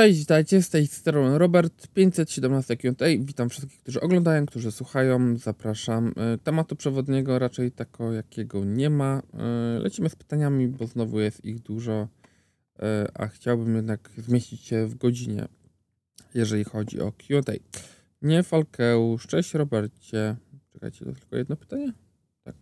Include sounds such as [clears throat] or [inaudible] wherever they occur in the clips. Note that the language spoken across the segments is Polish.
Cześć, witajcie, z tej strony Robert 517 Q&A. Witam wszystkich, którzy oglądają, którzy słuchają, zapraszam. E, tematu przewodniego raczej tako jakiego nie ma. E, lecimy z pytaniami, bo znowu jest ich dużo, e, a chciałbym jednak zmieścić się w godzinie, jeżeli chodzi o Q&A. Nie Falkeusz, cześć Robercie. Czekajcie, to tylko jedno pytanie? Tak.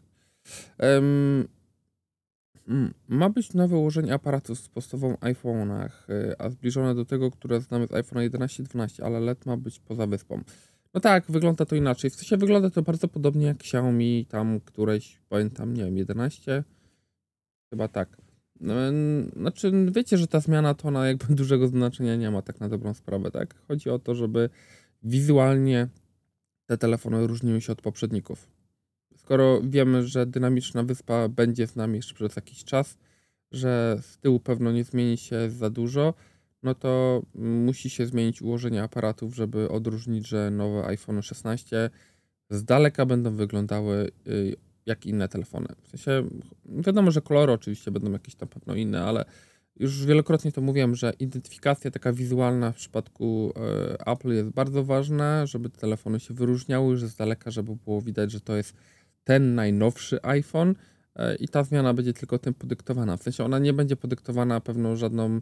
Ma być nowe ułożenie aparatu z podstawą iPhone'ach, y, a zbliżone do tego, które znamy z iPhone 11 12, ale LED ma być poza wyspą. No tak, wygląda to inaczej. W sensie wygląda to bardzo podobnie jak Xiaomi, tam któreś, pamiętam, nie wiem, 11? Chyba tak. No, znaczy, wiecie, że ta zmiana to na jakby [laughs] dużego znaczenia nie ma, tak na dobrą sprawę, tak? Chodzi o to, żeby wizualnie te telefony różniły się od poprzedników skoro wiemy, że dynamiczna wyspa będzie z nami jeszcze przez jakiś czas, że z tyłu pewno nie zmieni się za dużo, no to musi się zmienić ułożenie aparatów, żeby odróżnić, że nowe iPhone 16 z daleka będą wyglądały y, jak inne telefony. W sensie, wiadomo, że kolory oczywiście będą jakieś tam pewno inne, ale już wielokrotnie to mówiłem, że identyfikacja taka wizualna w przypadku y, Apple jest bardzo ważna, żeby te telefony się wyróżniały, że z daleka, żeby było widać, że to jest ten najnowszy iPhone e, i ta zmiana będzie tylko tym podyktowana. W sensie ona nie będzie podyktowana pewną żadną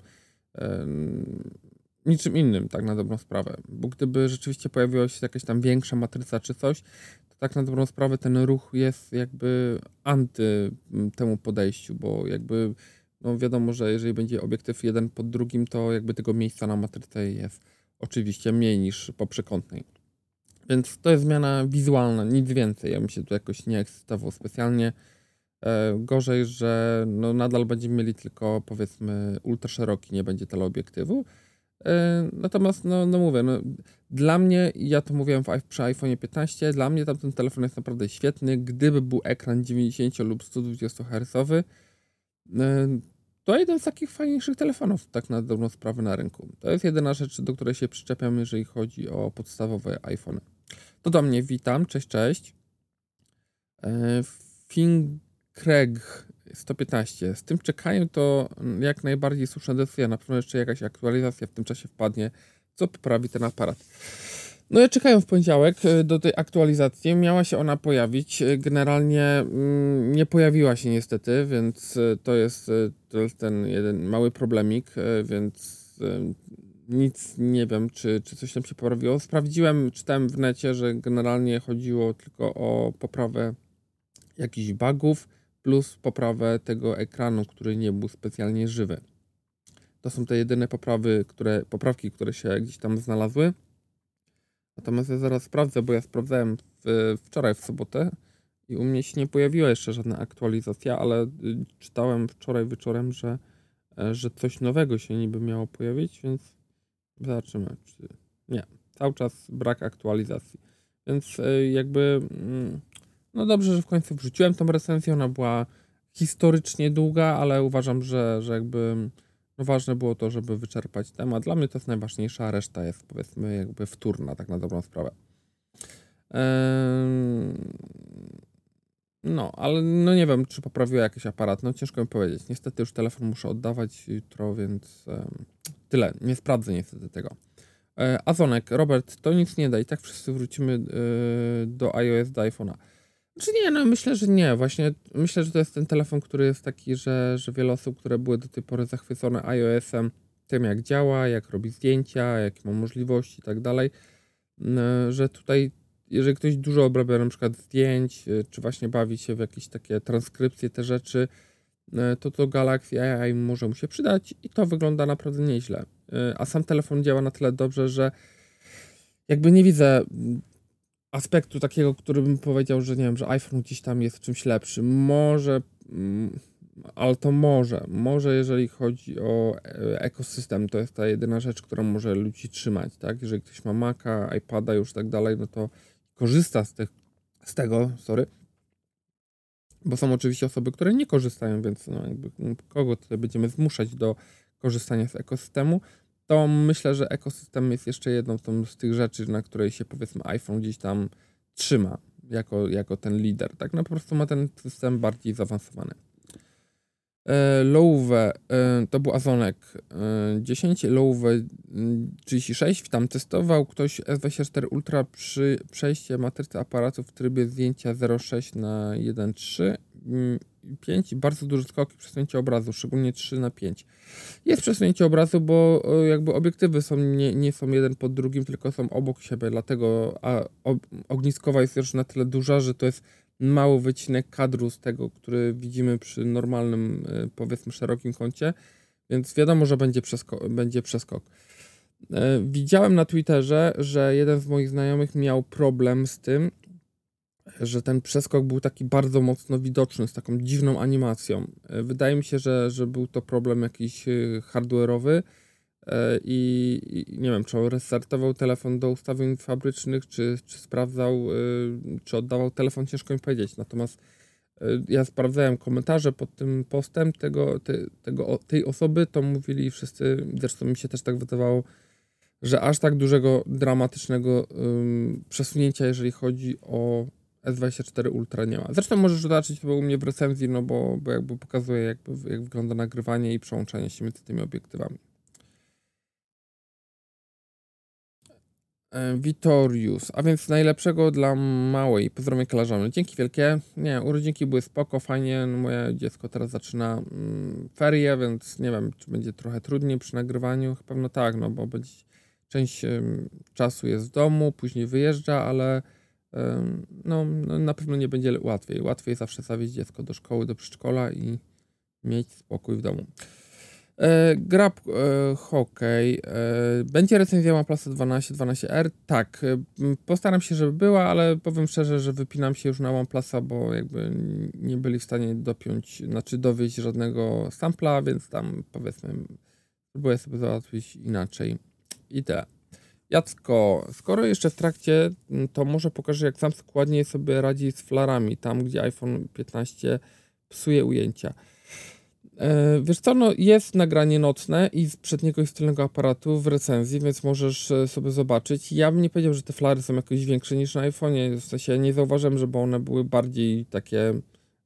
niczym innym, tak na dobrą sprawę. Bo gdyby rzeczywiście pojawiła się jakaś tam większa matryca czy coś, to tak na dobrą sprawę ten ruch jest jakby anty temu podejściu, bo jakby no wiadomo, że jeżeli będzie obiektyw jeden pod drugim, to jakby tego miejsca na matryce jest oczywiście mniej niż po przekątnej. Więc to jest zmiana wizualna, nic więcej. Ja bym się tu jakoś nie ekscytował specjalnie. E, gorzej, że no nadal będziemy mieli tylko powiedzmy ultra szeroki, nie będzie teleobiektywu. E, natomiast, no, no mówię, no, dla mnie, ja to mówiłem w, przy iPhone 15, dla mnie tamten telefon jest naprawdę świetny. Gdyby był ekran 90 lub 120 Hz, e, to jeden z takich fajniejszych telefonów, tak na dobrą sprawę na rynku. To jest jedyna rzecz, do której się przyczepiam, jeżeli chodzi o podstawowe iPhony. To do mnie witam, cześć, cześć. E, Finkreg 115. Z tym czekaniem to jak najbardziej słuszna decyzja. Na pewno jeszcze jakaś aktualizacja w tym czasie wpadnie, co poprawi ten aparat. No ja czekałem w poniedziałek e, do tej aktualizacji. Miała się ona pojawić. E, generalnie mm, nie pojawiła się niestety, więc to jest, to jest ten jeden mały problemik, więc nic nie wiem, czy, czy coś tam się poprawiło. Sprawdziłem, czytałem w necie, że generalnie chodziło tylko o poprawę jakichś bugów plus poprawę tego ekranu, który nie był specjalnie żywy. To są te jedyne poprawy, które, poprawki, które się gdzieś tam znalazły. Natomiast ja zaraz sprawdzę, bo ja sprawdzałem w, wczoraj w sobotę i u mnie się nie pojawiła jeszcze żadna aktualizacja, ale y, czytałem wczoraj wieczorem, że, e, że coś nowego się niby miało pojawić, więc Zobaczymy. Czy... Nie, cały czas brak aktualizacji. Więc e, jakby, mm, no dobrze, że w końcu wrzuciłem tą recenzję. Ona była historycznie długa, ale uważam, że, że jakby no ważne było to, żeby wyczerpać temat. Dla mnie to jest najważniejsza, a reszta jest powiedzmy jakby wtórna, tak na dobrą sprawę. No, ale no nie wiem, czy poprawiła jakiś aparat. No ciężko mi powiedzieć. Niestety już telefon muszę oddawać jutro, więc Tyle, nie sprawdzę niestety tego. E, Azonek, Robert, to nic nie da i tak wszyscy wrócimy e, do iOS, do iPhone'a. Czy nie, no myślę, że nie. Właśnie myślę, że to jest ten telefon, który jest taki, że, że wiele osób, które były do tej pory zachwycone iOS-em, tym jak działa, jak robi zdjęcia, jakie ma możliwości i tak dalej, że tutaj jeżeli ktoś dużo obrabia na przykład zdjęć, e, czy właśnie bawi się w jakieś takie transkrypcje, te rzeczy, E, to to Galaxy AI może mu się przydać i to wygląda naprawdę nieźle. E, a sam telefon działa na tyle dobrze, że jakby nie widzę aspektu takiego, który bym powiedział, że nie wiem, że iPhone gdzieś tam jest czymś lepszy. Może, mm, ale to może. Może jeżeli chodzi o ekosystem, to jest ta jedyna rzecz, którą może ludzi trzymać, tak? Jeżeli ktoś ma Maca, iPada już tak dalej, no to korzysta z, tych, z tego, sorry, bo są oczywiście osoby, które nie korzystają, więc no jakby kogo tutaj będziemy zmuszać do korzystania z ekosystemu, to myślę, że ekosystem jest jeszcze jedną z tych rzeczy, na której się powiedzmy iPhone gdzieś tam trzyma jako, jako ten lider. Tak no po prostu ma ten system bardziej zaawansowany. E, Lowe to był Azonek 10, Lowe 36, tam testował ktoś S24 Ultra przy przejście matrycy aparatu w trybie zdjęcia 0,6 na 1,3 5 bardzo duże skoki przesunięcia obrazu, szczególnie 3 na 5. Jest przesunięcie obrazu, bo jakby obiektywy są nie, nie są jeden pod drugim, tylko są obok siebie, dlatego a, ogniskowa jest już na tyle duża, że to jest mały wycinek kadru z tego, który widzimy przy normalnym, e, powiedzmy, szerokim kącie, więc wiadomo, że będzie, przesko będzie przeskok. E, widziałem na Twitterze, że jeden z moich znajomych miał problem z tym, że ten przeskok był taki bardzo mocno widoczny, z taką dziwną animacją. E, wydaje mi się, że, że był to problem jakiś hardware'owy i, i nie wiem, czy on restartował telefon do ustawień fabrycznych, czy, czy sprawdzał, czy oddawał telefon, ciężko mi powiedzieć. Natomiast ja sprawdzałem komentarze pod tym postem tego, te, tego, tej osoby, to mówili wszyscy, zresztą mi się też tak wydawało, że aż tak dużego, dramatycznego przesunięcia, jeżeli chodzi o S24 Ultra nie ma. Zresztą możesz zobaczyć to u mnie w recenzji, no bo, bo jakby pokazuje, jak wygląda nagrywanie i przełączanie się między tymi obiektywami. Vitorius, a więc najlepszego dla małej. Pozdrawiam koleżany. Dzięki wielkie. Nie, urodzinki były spoko, fajnie. No, moje dziecko teraz zaczyna mm, ferie, więc nie wiem, czy będzie trochę trudniej przy nagrywaniu. Pewno tak, no bo będzie, część czasu jest w domu, później wyjeżdża, ale no, no, na pewno nie będzie łatwiej. Łatwiej zawsze zawieźć dziecko do szkoły, do przedszkola i mieć spokój w domu. E, gra e, hokej. E, będzie recenzja OnePlus 12 12R? Tak. Postaram się, żeby była, ale powiem szczerze, że wypinam się już na OnePlusa, bo jakby nie byli w stanie dopiąć, znaczy dowieść żadnego sampla, więc tam powiedzmy próbuję sobie załatwić inaczej. I tyle. Jacko, skoro jeszcze w trakcie, to może pokażę, jak sam składnie sobie radzi z flarami, tam gdzie iPhone 15 psuje ujęcia. E, wiesz co, no jest nagranie nocne i z przedniego i tylnego aparatu w recenzji, więc możesz e, sobie zobaczyć. Ja bym nie powiedział, że te flary są jakoś większe niż na iPhone'ie, w sensie nie zauważyłem, żeby one były bardziej takie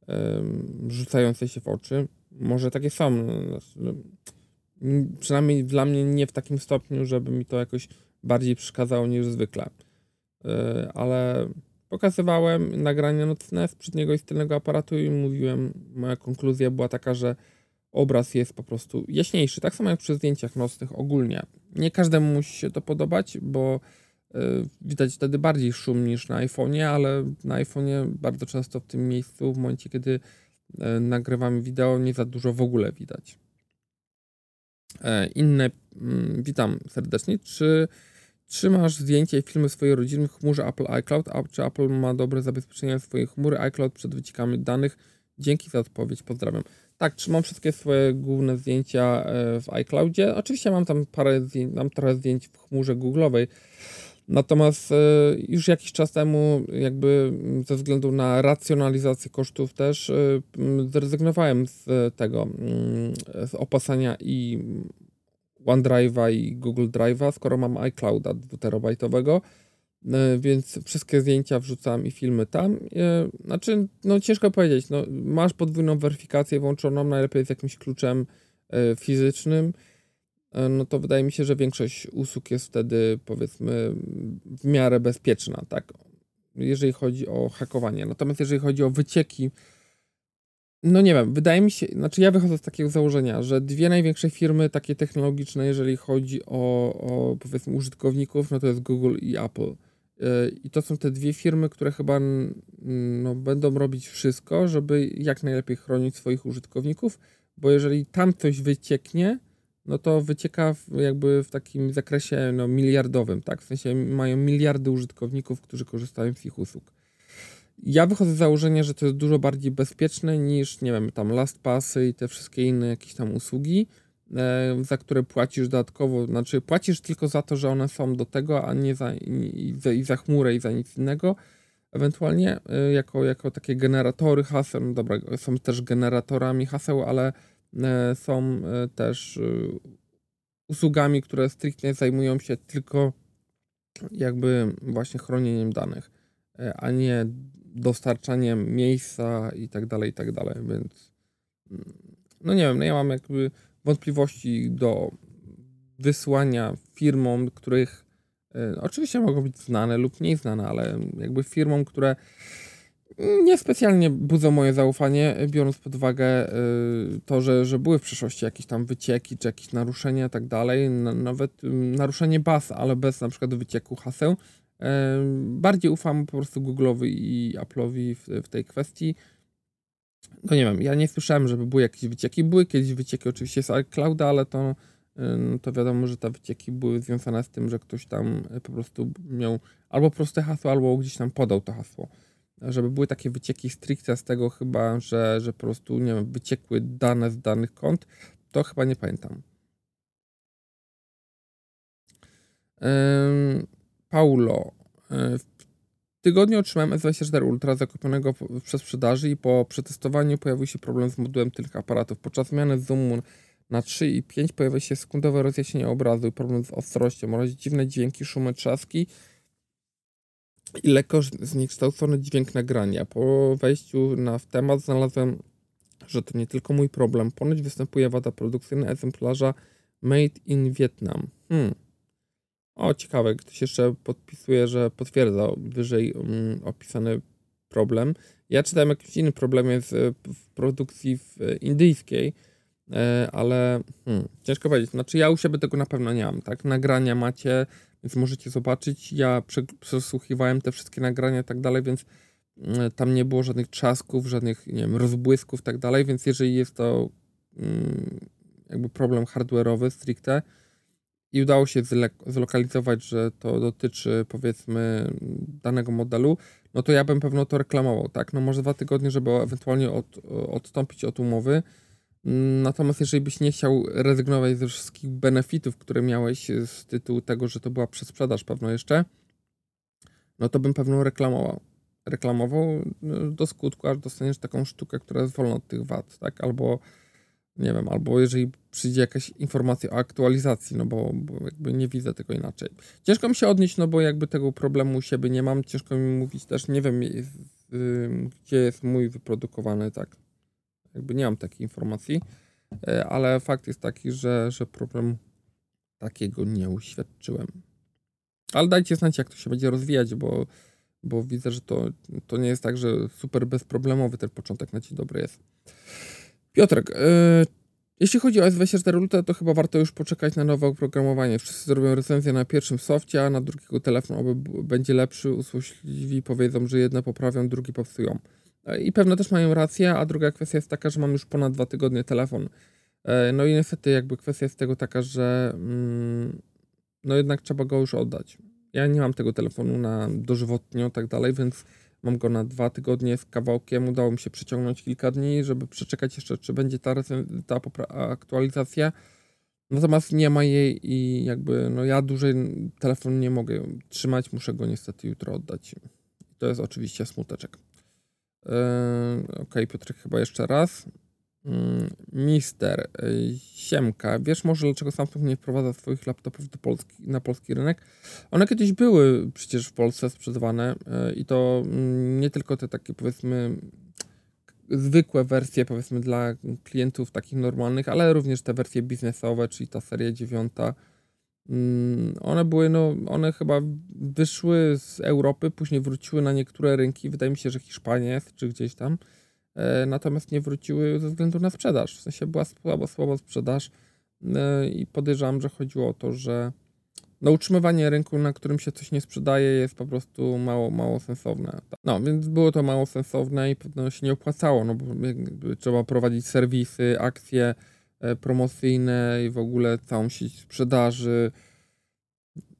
um, rzucające się w oczy. Może takie są, no, no, przynajmniej dla mnie nie w takim stopniu, żeby mi to jakoś bardziej przeszkadzało niż zwykle. E, ale pokazywałem nagranie nocne z przedniego i tylnego aparatu i mówiłem, moja konkluzja była taka, że obraz jest po prostu jaśniejszy, tak samo jak przy zdjęciach nocnych ogólnie. Nie każdemu musi się to podobać, bo y, widać wtedy bardziej szum niż na iPhone'ie, ale na iPhone'ie bardzo często w tym miejscu, w momencie kiedy y, nagrywamy wideo, nie za dużo w ogóle widać. E, inne, mm, witam serdecznie. Czy trzymasz zdjęcia i filmy swojej rodziny w chmurze Apple iCloud, a czy Apple ma dobre zabezpieczenia swojej chmury iCloud przed wyciekami danych? Dzięki za odpowiedź, pozdrawiam. Tak, trzymam wszystkie swoje główne zdjęcia e, w iCloudzie. Oczywiście mam tam parę zdjęć, mam trochę zdjęć w chmurze Google'owej. Natomiast e, już jakiś czas temu, jakby ze względu na racjonalizację kosztów, też e, zrezygnowałem z tego, z opasania i OneDrive'a i Google Drive'a, skoro mam iClouda 2 E, więc wszystkie zdjęcia wrzucam i filmy tam. E, znaczy, no ciężko powiedzieć, no, masz podwójną weryfikację włączoną, najlepiej z jakimś kluczem e, fizycznym, no to wydaje mi się, że większość usług jest wtedy powiedzmy w miarę bezpieczna, tak? Jeżeli chodzi o hakowanie. Natomiast jeżeli chodzi o wycieki, no nie wiem, wydaje mi się, znaczy ja wychodzę z takiego założenia, że dwie największe firmy takie technologiczne, jeżeli chodzi o, o powiedzmy użytkowników, no to jest Google i Apple i to są te dwie firmy, które chyba no, będą robić wszystko, żeby jak najlepiej chronić swoich użytkowników, bo jeżeli tam coś wycieknie, no to wycieka w, jakby w takim zakresie no, miliardowym, tak? W sensie mają miliardy użytkowników, którzy korzystają z ich usług. Ja wychodzę z założenia, że to jest dużo bardziej bezpieczne niż, nie wiem, tam LastPassy i te wszystkie inne jakieś tam usługi, za które płacisz dodatkowo, znaczy płacisz tylko za to, że one są do tego, a nie za, i, za, i za chmurę i za nic innego. Ewentualnie e, jako, jako takie generatory haseł, no dobra, są też generatorami haseł, ale e, są też usługami, które stricte zajmują się tylko jakby właśnie chronieniem danych, a nie dostarczaniem miejsca i tak dalej, i tak dalej, więc mm, no nie wiem, no ja mam jakby wątpliwości do wysłania firmom, których y, oczywiście mogą być znane lub mniej znane, ale jakby firmom, które niespecjalnie budzą moje zaufanie, biorąc pod uwagę y, to, że, że były w przeszłości jakieś tam wycieki, czy jakieś naruszenia i tak dalej, nawet naruszenie baz, ale bez na przykład wycieku haseł. Bardziej ufam po prostu Google'owi i Apple'owi w, w tej kwestii. No nie wiem, ja nie słyszałem, żeby były jakieś wycieki. Były kiedyś wycieki oczywiście z iClouda, ale to, to wiadomo, że te wycieki były związane z tym, że ktoś tam po prostu miał albo proste hasło, albo gdzieś tam podał to hasło żeby były takie wycieki stricte z tego chyba, że, że po prostu, nie wiem, wyciekły dane z danych kont, to chyba nie pamiętam. Paulo. E, w tygodniu otrzymałem S24 Ultra zakupionego przez sprzedaży i po przetestowaniu pojawił się problem z modułem tych aparatów. Podczas zmiany zoomu na 3 i 5 pojawia się sekundowe rozjaśnienie obrazu i problem z ostrością oraz dziwne dźwięki, szumy, trzaski i lekko zniekształcony dźwięk nagrania. Po wejściu na w temat znalazłem, że to nie tylko mój problem. Ponoć występuje wada produkcyjna egzemplarza Made in Vietnam. Hmm. O, ciekawe, ktoś jeszcze podpisuje, że potwierdza wyżej um, opisany problem. Ja czytałem jakiś inny problem jest w produkcji w indyjskiej, e, ale hmm, ciężko powiedzieć. Znaczy ja u siebie tego na pewno nie mam, tak? Nagrania macie więc możecie zobaczyć. Ja przesłuchiwałem te wszystkie nagrania i tak dalej, więc mm, tam nie było żadnych trzasków, żadnych, nie wiem, rozbłysków i tak dalej, więc jeżeli jest to mm, jakby problem hardware'owy stricte i udało się zlokalizować, że to dotyczy powiedzmy danego modelu, no to ja bym pewno to reklamował, tak? No może dwa tygodnie, żeby ewentualnie od, odstąpić od umowy, Natomiast jeżeli byś nie chciał rezygnować ze wszystkich benefitów, które miałeś z tytułu tego, że to była przesprzedaż pewno jeszcze, no to bym pewno reklamował. Reklamował no, do skutku, aż dostaniesz taką sztukę, która jest wolna od tych wad, tak? Albo nie wiem, albo jeżeli przyjdzie jakaś informacja o aktualizacji, no bo, bo jakby nie widzę tego inaczej. Ciężko mi się odnieść, no bo jakby tego problemu u siebie nie mam, ciężko mi mówić też, nie wiem, gdzie jest mój wyprodukowany, tak, jakby nie mam takiej informacji, e, ale fakt jest taki, że, że problem takiego nie uświadczyłem. Ale dajcie znać, jak to się będzie rozwijać, bo, bo widzę, że to, to nie jest tak, że super bezproblemowy ten początek na dzień dobry jest. Piotrek, yy, jeśli chodzi o S24 Ultra, to chyba warto już poczekać na nowe oprogramowanie. Wszyscy zrobią recenzję na pierwszym softie, a na drugiego telefon oby będzie lepszy. Usłośliwi powiedzą, że jedne poprawią, drugi popsują. I pewno też mają rację, a druga kwestia jest taka, że mam już ponad dwa tygodnie telefon. E, no i niestety jakby kwestia jest tego taka, że mm, no jednak trzeba go już oddać. Ja nie mam tego telefonu na dożywotnio tak dalej, więc mam go na dwa tygodnie z kawałkiem. Udało mi się przeciągnąć kilka dni, żeby przeczekać jeszcze, czy będzie ta, ta aktualizacja. Natomiast nie ma jej i jakby no ja dłużej telefon nie mogę trzymać, muszę go niestety jutro oddać. To jest oczywiście smuteczek. Yy, ok, Piotrek chyba jeszcze raz. Yy, mister yy, Siemka, wiesz może dlaczego Samsung nie wprowadza swoich laptopów do Polski, na polski rynek? One kiedyś były przecież w Polsce sprzedawane i to mm, nie tylko te takie powiedzmy zwykłe wersje powiedzmy dla klientów takich normalnych, ale również te wersje biznesowe, czyli ta seria dziewiąta. Mm, one były, no, one chyba wyszły z Europy, później wróciły na niektóre rynki, wydaje mi się, że Hiszpania jest, czy gdzieś tam, e, natomiast nie wróciły ze względu na sprzedaż, w sensie była słaba, słaba sprzedaż e, i podejrzewam, że chodziło o to, że no, utrzymywanie rynku, na którym się coś nie sprzedaje, jest po prostu mało, mało sensowne. No, więc było to mało sensowne i pewno się nie opłacało, no bo trzeba prowadzić serwisy, akcje, E, promocyjne i w ogóle całą sieć sprzedaży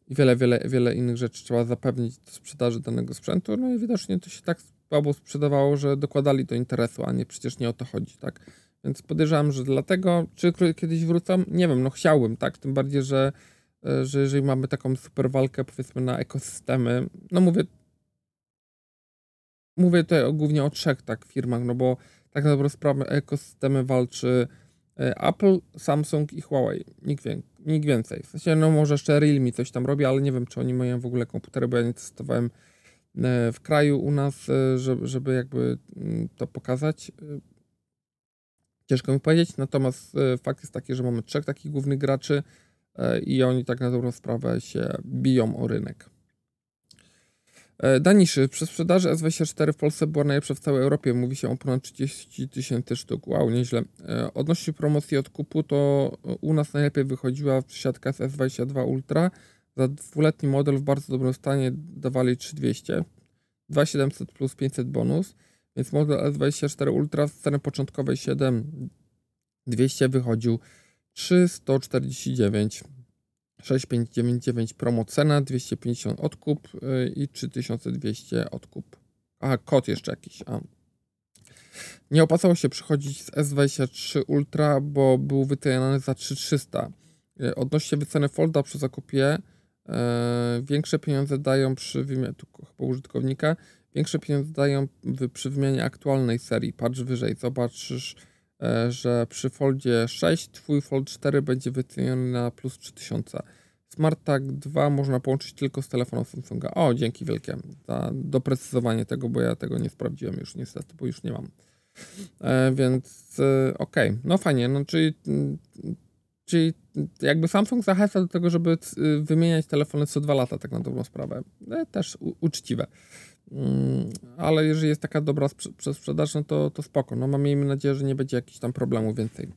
i wiele, wiele, wiele innych rzeczy trzeba zapewnić do sprzedaży danego sprzętu. No i widocznie to się tak słabo sprzedawało, że dokładali do interesu, a nie przecież nie o to chodzi, tak? Więc podejrzewam, że dlatego, czy kiedyś wrócą? Nie wiem, no chciałbym, tak? Tym bardziej, że, e, że jeżeli mamy taką super walkę, powiedzmy, na ekosystemy, no mówię, mówię tutaj głównie o trzech tak firmach, no bo tak na dobrą sprawę ekosystemy walczy E, Apple, Samsung i Huawei. Nikt, wie, nikt więcej. W sensie, no może jeszcze Realme coś tam robi, ale nie wiem, czy oni mają w ogóle komputery, bo ja nie testowałem w kraju u nas, e, żeby, żeby jakby mm, to pokazać. Ciężko mi powiedzieć, natomiast fakt jest taki, że mamy trzech takich głównych graczy i oni tak na dobrą sprawę się biją o rynek. E, Daniszy, przy sprzedaży S24 w Polsce była najlepsza w całej Europie. Mówi się o ponad 30 tysięcy sztuk. Wow, nieźle. E, odnośnie promocji odkupu, to u nas najlepiej wychodziła siatka z S22 Ultra. Za dwuletni model w bardzo dobrym stanie dawali 3200, 2700 plus 500 bonus. Więc model S24 Ultra z ceny początkowej 7200 wychodził 3149. 6599 promo cena, 250 odkup y, i 3200 odkup. A, kod jeszcze jakiś. A. Nie opłacało się przychodzić z S23 Ultra, bo był wycenany za 3300. Y, odnośnie wyceny Folda przy zakupie, większe pieniądze dają przy wymianie, tu chyba użytkownika, większe pieniądze dają przy wymianie aktualnej serii. Patrz wyżej, zobaczysz, e, że przy Foldzie 6 twój Fold 4 będzie wyceniony na plus 3000. Smart Tag 2 można połączyć tylko z telefonem Samsunga. O, dzięki wielkie za doprecyzowanie tego, bo ja tego nie sprawdziłem już niestety, bo już nie mam. E, więc e, okej, okay. no fajnie, no czyli, czyli jakby Samsung zachęca do tego, żeby wymieniać telefony co dwa lata, tak na dobrą sprawę. E, też uczciwe. Mm, ale jeżeli jest taka dobra sprze sprzedaż, no to, to spoko. No miejmy nadzieję, że nie będzie jakichś tam problemów więcej.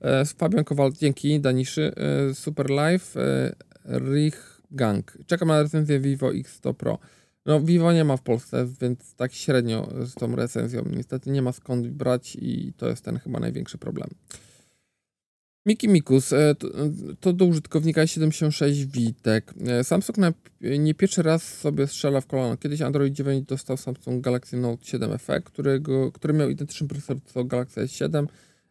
E, Fabian Kowal, dzięki, Daniszy, e, Super Live, e, Rich Gang. Czekam na recenzję Vivo X100 Pro. No, Vivo nie ma w Polsce, więc tak średnio z tą recenzją. Niestety nie ma skąd brać i to jest ten chyba największy problem. Miki Mikus, e, to, do użytkownika 76 Witek. E, Samsung na, nie pierwszy raz sobie strzela w kolano. Kiedyś Android 9 dostał Samsung Galaxy Note 7 FE, którego, który miał identyczny procesor co Galaxy S7,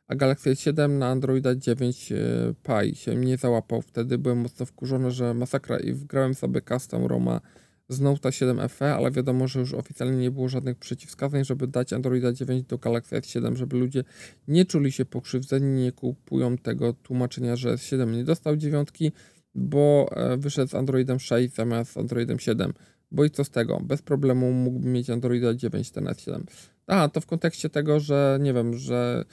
a Galaxy S7 na Androida 9 e, Pie się nie załapał. Wtedy byłem mocno wkurzony, że masakra i wgrałem sobie custom Roma z Note 7 FE, ale wiadomo, że już oficjalnie nie było żadnych przeciwwskazań, żeby dać Androida 9 do Galaxy S7, żeby ludzie nie czuli się pokrzywdzeni, nie kupują tego tłumaczenia, że S7 nie dostał dziewiątki, bo e, wyszedł z Androidem 6 zamiast Androidem 7. Bo i co z tego? Bez problemu mógłbym mieć Androida 9 ten S7. A, to w kontekście tego, że nie wiem, że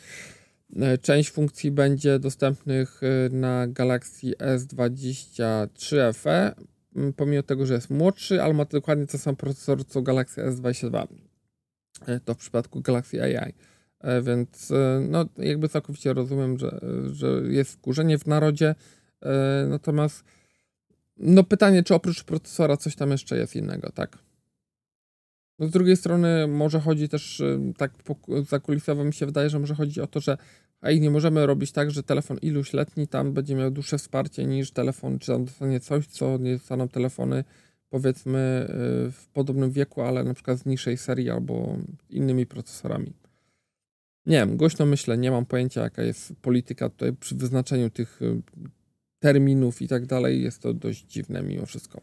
E, część funkcji będzie dostępnych e, na Galaxy S23 FE, pomimo tego, że jest młodszy, ale ma dokładnie ten sam procesor co Galaxy S22. E, to w przypadku Galaxy AI. Więc no, jakby całkowicie rozumiem, że, że jest wkurzenie w narodzie. Natomiast no pytanie, czy oprócz procesora coś tam jeszcze jest innego, tak? No z drugiej strony może chodzi też tak zakulisowo mi się wydaje, że może chodzi o to, że ej, nie możemy robić tak, że telefon iluś letni tam będzie miał dłuższe wsparcie niż telefon, czy tam dostanie coś, co nie dostaną telefony powiedzmy y, w podobnym wieku, ale na przykład z niższej serii albo innymi procesorami. Nie wiem, głośno myślę, nie mam pojęcia jaka jest polityka tutaj przy wyznaczeniu tych y, terminów i tak dalej. Jest to dość dziwne mimo wszystko.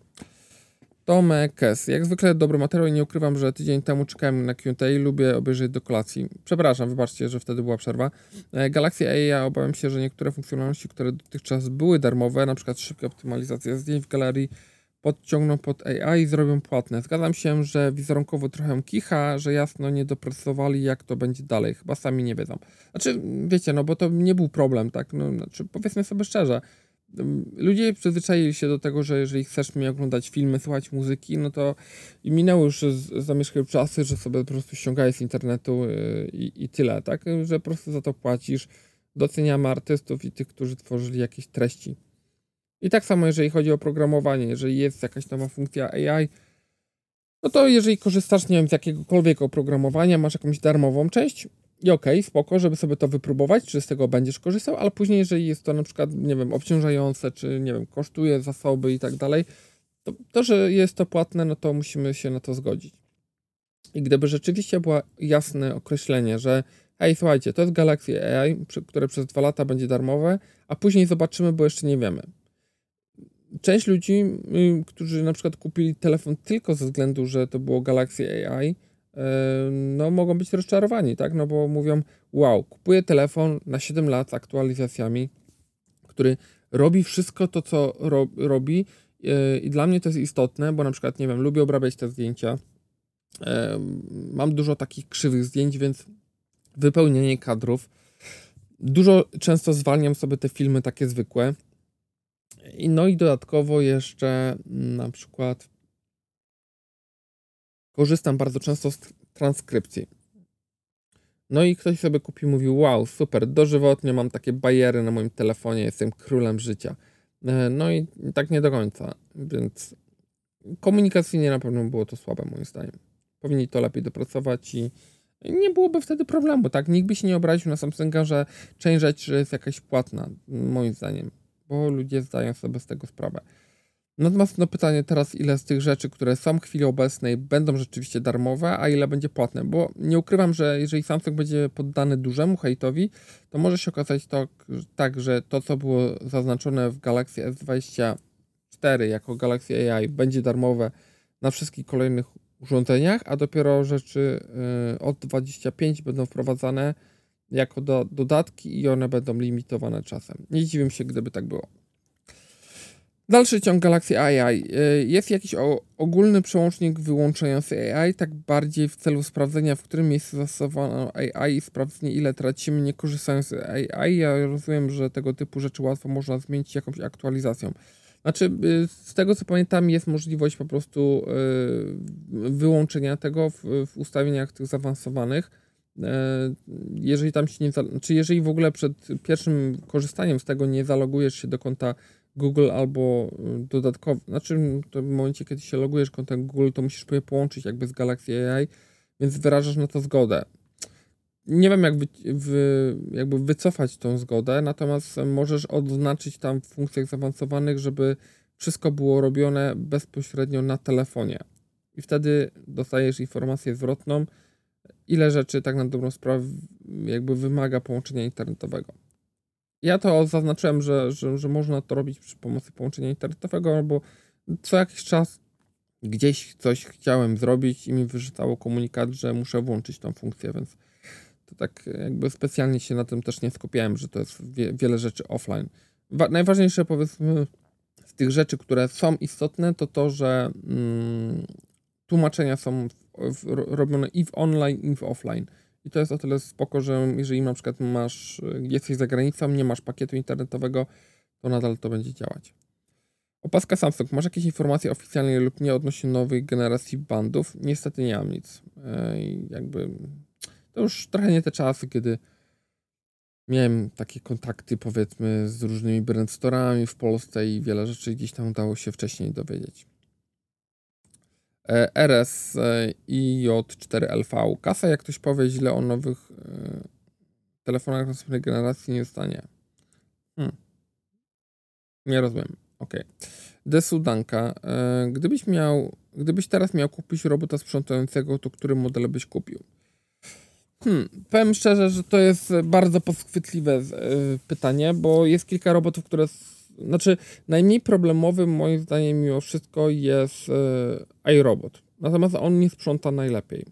Tomek Kes. Jak zwykle dobry materiał i nie ukrywam, że tydzień temu czekałem na Q&A i lubię obejrzeć do kolacji. Przepraszam, wybaczcie, że wtedy była przerwa. E, Galaxy AI, obawiam się, że niektóre funkcjonalności, które dotychczas były darmowe, przykład szybka optymalizacja zdjęć w galerii, podciągną pod AI i zrobią płatne. Zgadzam się, że wizerunkowo trochę kicha, że jasno nie dopracowali, jak to będzie dalej. Chyba sami nie wiedzą. Znaczy, wiecie, no bo to nie był problem, tak? No, znaczy, powiedzmy sobie szczerze, ludzie przyzwyczaili się do tego, że jeżeli chcesz mi oglądać filmy, słuchać muzyki, no to minęły już zamieszkały czasy, że sobie po prostu ściągałeś z internetu y, i, i tyle, tak? Że po prostu za to płacisz. Doceniamy artystów i tych, którzy tworzyli jakieś treści. I tak samo, jeżeli chodzi o programowanie, jeżeli jest jakaś nowa funkcja AI, no to jeżeli korzystasz, nie wiem, z jakiegokolwiek oprogramowania, masz jakąś darmową część, i okej, okay, spoko, żeby sobie to wypróbować, czy z tego będziesz korzystał, ale później, jeżeli jest to na przykład, nie wiem, obciążające, czy nie wiem, kosztuje zasoby i tak dalej, to, to, że jest to płatne, no to musimy się na to zgodzić. I gdyby rzeczywiście było jasne określenie, że hej, słuchajcie, to jest Galaxy AI, które przez dwa lata będzie darmowe, a później zobaczymy, bo jeszcze nie wiemy. Część ludzi, y, którzy na przykład kupili telefon tylko ze względu, że to było Galaxy AI, no mogą być rozczarowani, tak? No bo mówią, wow, kupuję telefon na 7 lat z aktualizacjami, który robi wszystko to, co ro robi yy, i dla mnie to jest istotne, bo na przykład, nie wiem, lubię obrabiać te zdjęcia, mam dużo takich krzywych zdjęć, więc wypełnienie kadrów Dużo często zwalniam sobie te filmy takie zwykłe. No i dodatkowo jeszcze na przykład korzystam bardzo często z transkrypcji. No i ktoś sobie kupił, mówił, wow, super, dożywotnie mam takie bajery na moim telefonie, jestem królem życia. E, no i tak nie do końca, więc komunikacyjnie na pewno było to słabe moim zdaniem. Powinni to lepiej dopracować i nie byłoby wtedy problemu, tak? Nikt by się nie obraził na Samsunga, że część rzeczy jest jakaś płatna, moim zdaniem, bo ludzie zdają sobie z tego sprawę. Natomiast no pytanie teraz, ile z tych rzeczy, które są w chwili obecnej, będą rzeczywiście darmowe, a ile będzie płatne? Bo nie ukrywam, że jeżeli Samsung będzie poddany dużemu hejtowi, to może się okazać to, tak, że to, co było zaznaczone w Galaxy S24 jako Galaxy AI, będzie darmowe na wszystkich kolejnych urządzeniach, a dopiero rzeczy y, od 25 będą wprowadzane jako do, dodatki i one będą limitowane czasem. Nie dziwię się, gdyby tak było. Dalszy ciąg Galaxy AI. Y, jest jakiś ogólny przełącznik wyłączający AI, tak bardziej w celu sprawdzenia, w którym miejscu zastosowano AI i sprawdzenia, ile tracimy nie korzystając z AI. Ja rozumiem, że tego typu rzeczy łatwo można zmienić jakąś aktualizacją. Znaczy, y, z tego co pamiętam, jest możliwość po prostu y, wyłączenia tego w, w ustawieniach tych zaawansowanych. Jeżeli tam się nie, czy znaczy, jeżeli w ogóle przed pierwszym korzystaniem z tego nie zalogujesz się do konta Google albo y, dodatkowo, znaczy w momencie, kiedy się logujesz kontem Google, to musisz je połączyć jakby z Galaxy AI, więc wyrażasz na to zgodę. Nie wiem, jak wy, wy, jakby wycofać tą zgodę, natomiast możesz odznaczyć tam w funkcjach zaawansowanych, żeby wszystko było robione bezpośrednio na telefonie. I wtedy dostajesz informację zwrotną, ile rzeczy tak na dobrą sprawę jakby wymaga połączenia internetowego. Ja to zaznaczyłem, że, że, że można to robić przy pomocy połączenia internetowego, bo co jakiś czas gdzieś coś chciałem zrobić i mi wyrzucało komunikat, że muszę włączyć tą funkcję, więc to tak jakby specjalnie się na tym też nie skupiałem, że to jest wie, wiele rzeczy offline. Wa najważniejsze powiedzmy z tych rzeczy, które są istotne, to to, że mm, tłumaczenia są w, w, robione i w online, i w offline. I to jest o tyle spoko, że jeżeli na przykład masz, jesteś za granicą, nie masz pakietu internetowego, to nadal to będzie działać. Opaska Samsung. Masz jakieś informacje oficjalne lub nie odnośnie nowej generacji bandów? Niestety nie mam nic. I jakby to już trochę nie te czasy, kiedy miałem takie kontakty powiedzmy z różnymi brandstorami w Polsce i wiele rzeczy gdzieś tam udało się wcześniej dowiedzieć. E, RS e, i J4LV. Kasa, jak ktoś powie źle o nowych e, telefonach następnej generacji, nie stanie. Hmm. Nie rozumiem. Ok. Desudanka. Gdybyś miał, gdybyś teraz miał kupić robota sprzątającego, to który model byś kupił? Hmm, powiem szczerze, że to jest bardzo podchwytliwe pytanie, bo jest kilka robotów, które znaczy, najmniej problemowym moim zdaniem mimo wszystko jest e, iRobot. Natomiast on nie sprząta najlepiej.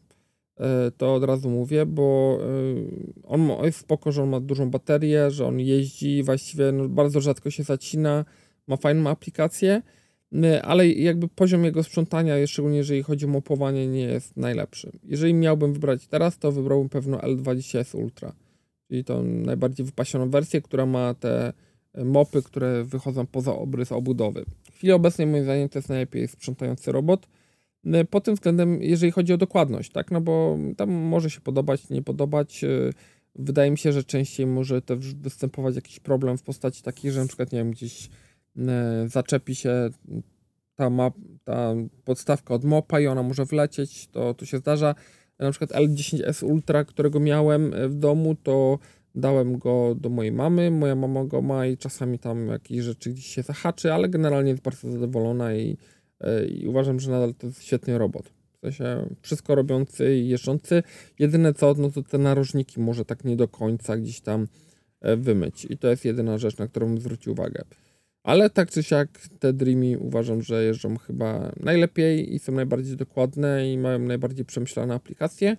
E, to od razu mówię, bo e, on jest spoko, że on ma dużą baterię, że on jeździ, właściwie no, bardzo rzadko się zacina, ma fajną aplikację, ale jakby poziom jego sprzątania, szczególnie jeżeli chodzi o mopowanie, nie jest najlepszy. Jeżeli miałbym wybrać teraz, to wybrałbym pewno L20S Ultra, czyli tą najbardziej wypasioną wersję, która ma te mopy, które wychodzą poza obrys obudowy. W chwili obecnej moim zdaniem to jest najlepiej sprzątający robot. Y, pod tym względem, jeżeli chodzi o dokładność, tak, no bo tam może się podobać, nie podobać. Y, wydaje mi się, że częściej może też występować jakiś problem w postaci takiej, że na przykład, nie wiem, gdzieś y, zaczepi się ta, ta podstawka od mopa i ona może wlecieć, to, to się zdarza. Na przykład L10S Ultra, którego miałem w domu, to Dałem go do mojej mamy, moja mama go ma i czasami tam jakieś rzeczy gdzieś się zahaczy, ale generalnie jest bardzo zadowolona i, e, i uważam, że nadal to jest świetny robot. W sensie wszystko robiący i jeżdżący. Jedyne co, no to te narożniki może tak nie do końca gdzieś tam e, wymyć. I to jest jedyna rzecz, na którą zwrócił uwagę. Ale tak czy siak te Dreamy uważam, że jeżdżą chyba najlepiej i są najbardziej dokładne i mają najbardziej przemyślane aplikacje.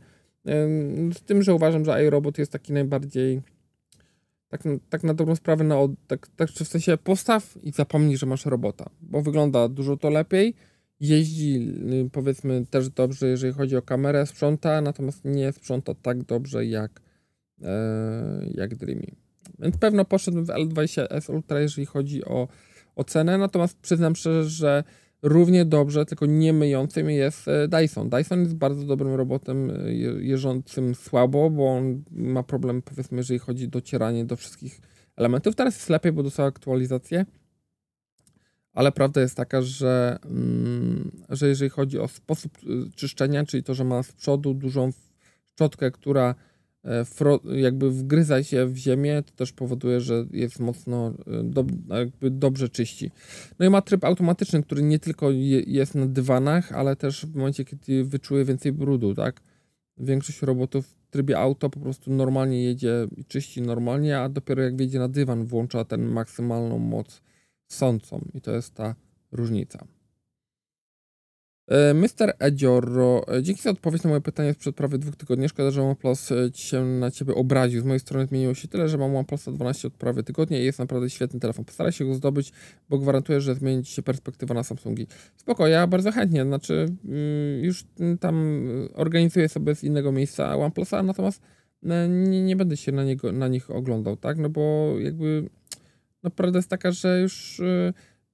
Z tym, że uważam, że iRobot jest taki najbardziej tak, tak na dobrą sprawę, na, tak, tak w sensie postaw i zapomnij, że masz robota, bo wygląda dużo to lepiej, jeździ y, powiedzmy też dobrze, jeżeli chodzi o kamerę, sprząta, natomiast nie sprząta tak dobrze jak, e, jak Dreamy. Więc pewno poszedłbym w L20S Ultra, jeżeli chodzi o, o cenę, natomiast przyznam szczerze, że równie dobrze, tylko nie myjącym jest e, Dyson. Dyson jest bardzo dobrym robotem e, jeżdżącym słabo, bo on ma problem, powiedzmy, jeżeli chodzi o docieranie do wszystkich elementów. Teraz jest lepiej, bo dostał aktualizację. Ale prawda jest taka, że, mm, że jeżeli chodzi o sposób e, czyszczenia, czyli to, że ma z przodu dużą szczotkę, która jakby wgryza się w ziemię, to też powoduje, że jest mocno do, jakby dobrze czyści. No i ma tryb automatyczny, który nie tylko je, jest na dywanach, ale też w momencie, kiedy wyczuje więcej brudu, tak? Większość robotów w trybie auto po prostu normalnie jedzie i czyści normalnie, a dopiero jak wjedzie na dywan włącza ten maksymalną moc sącą i to jest ta różnica. E, Mr. Edzioro, e, dzięki za odpowiedź na moje pytanie sprzed prawie dwóch tygodni. Szkoda, że OnePlus e, się na ciebie obraził. Z mojej strony zmieniło się tyle, że mam OnePlus 12 od prawie tygodnia i jest naprawdę świetny telefon. Postaraj się go zdobyć, bo gwarantuję, że zmieni się perspektywa na Samsungi. Spoko, ja bardzo chętnie, znaczy mm, już tam organizuję sobie z innego miejsca OnePlusa, natomiast nie, nie będę się na, niego, na nich oglądał, tak? No bo jakby no prawda jest taka, że już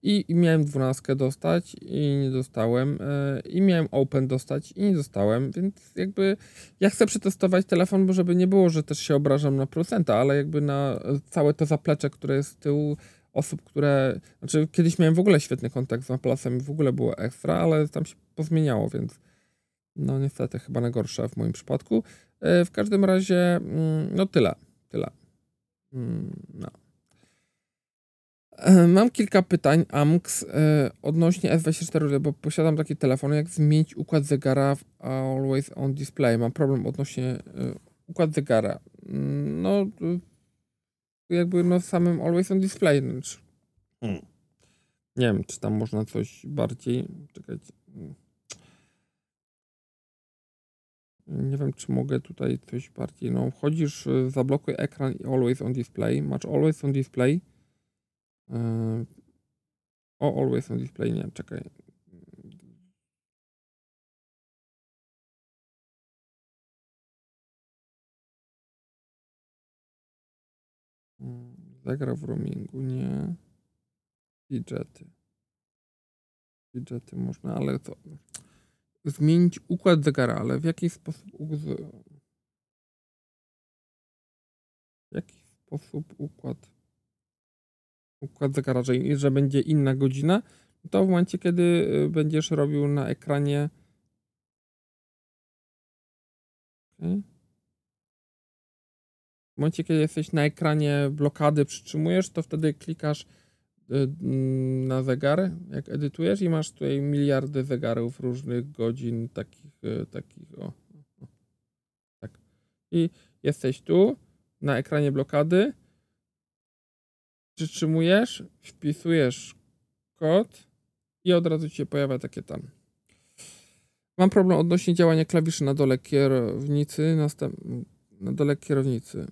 i, I, miałem dwunastkę dostać i nie dostałem. Yy, I miałem Open dostać i nie dostałem, więc jakby ja chcę przetestować telefon, bo żeby nie było, że też się obrażam na procenta, ale jakby na całe to zaplecze, które jest z tyłu osób, które... Znaczy kiedyś miałem w ogóle świetny kontakt z Apple'em i w ogóle było ekstra, ale tam się pozmieniało, więc no niestety chyba najgorsze w moim przypadku. Yy, w każdym razie yy, no tyle, tyle. Mm, no. E, mam kilka pytań, AMX, e, odnośnie S24, bo posiadam taki telefon, jak zmienić układ zegara w Always On Display. Mam problem odnośnie e, układ zegara. Mm, no, jakby no samym Always On Display. Znaczy, hmm. Nie wiem, czy tam można coś bardziej... Czekajcie. Nie wiem, czy mogę tutaj coś bardziej. No, wchodzisz, zablokuj ekran i Always On Display. Masz Always On Display o, always on display, nie, czekaj. Hmm, zagra w roamingu, nie. Widgety. Widgety można, ale to... Zmienić układ zegara, ale w jaki sposób... W jaki sposób układ układ zegara, że, będzie inna godzina, to w momencie, kiedy y, będziesz robił na ekranie. W momencie, kiedy jesteś na ekranie blokady, przytrzymujesz, to wtedy klikasz y, mm, na zegar, jak edytujesz i masz tutaj miliardy zegarów różnych godzin, takich, y, takich, o, tak. I jesteś tu, na ekranie blokady, przytrzymujesz, wpisujesz kod i od razu ci się pojawia takie tam. Mam problem odnośnie działania klawiszy na dole kierownicy, na dole kierownicy.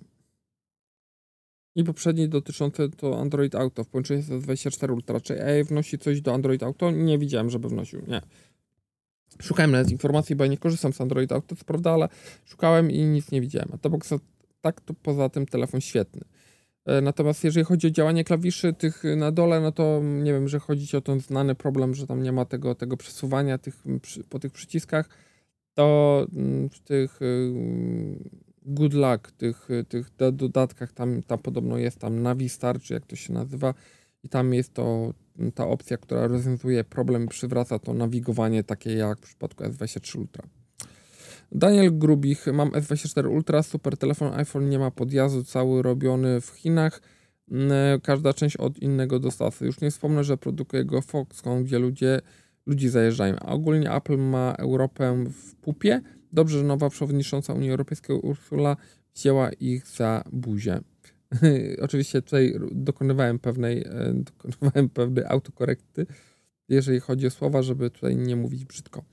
I poprzedni dotyczący to Android Auto w połączeniu z 24 Ultra. Czy AI wnosi coś do Android Auto? Nie widziałem, żeby wnosił. Nie. Szukałem nawet informacji, bo ja nie korzystam z Android Auto, co prawda, ale szukałem i nic nie widziałem. A to bo tak to poza tym telefon świetny. E, natomiast jeżeli chodzi o działanie klawiszy tych na dole, no to nie wiem, że chodzi o ten znany problem, że tam nie ma tego, tego przesuwania tych, po tych przyciskach, to mm, w tych y, good luck, tych, tych dodatkach tam, tam podobno jest tam Navistar, czy jak to się nazywa i tam jest to ta opcja, która rozwiązuje problem, przywraca to nawigowanie takie jak w przypadku S23 Ultra. Daniel Grubich, mam S24 Ultra, super telefon, iPhone nie ma podjazdu, cały robiony w Chinach, mm, każda część od innego dostawcy. Już nie wspomnę, że produkuje go Foxconn, gdzie ludzie, ludzi zajeżdżają. A ogólnie Apple ma Europę w pupie. Dobrze, że nowa przewodnicząca Unii Europejskiej Ursula wzięła ich za buzię. [laughs] Oczywiście tutaj dokonywałem pewnej, e, dokonywałem pewnej autokorekty, jeżeli chodzi o słowa, żeby tutaj nie mówić brzydko.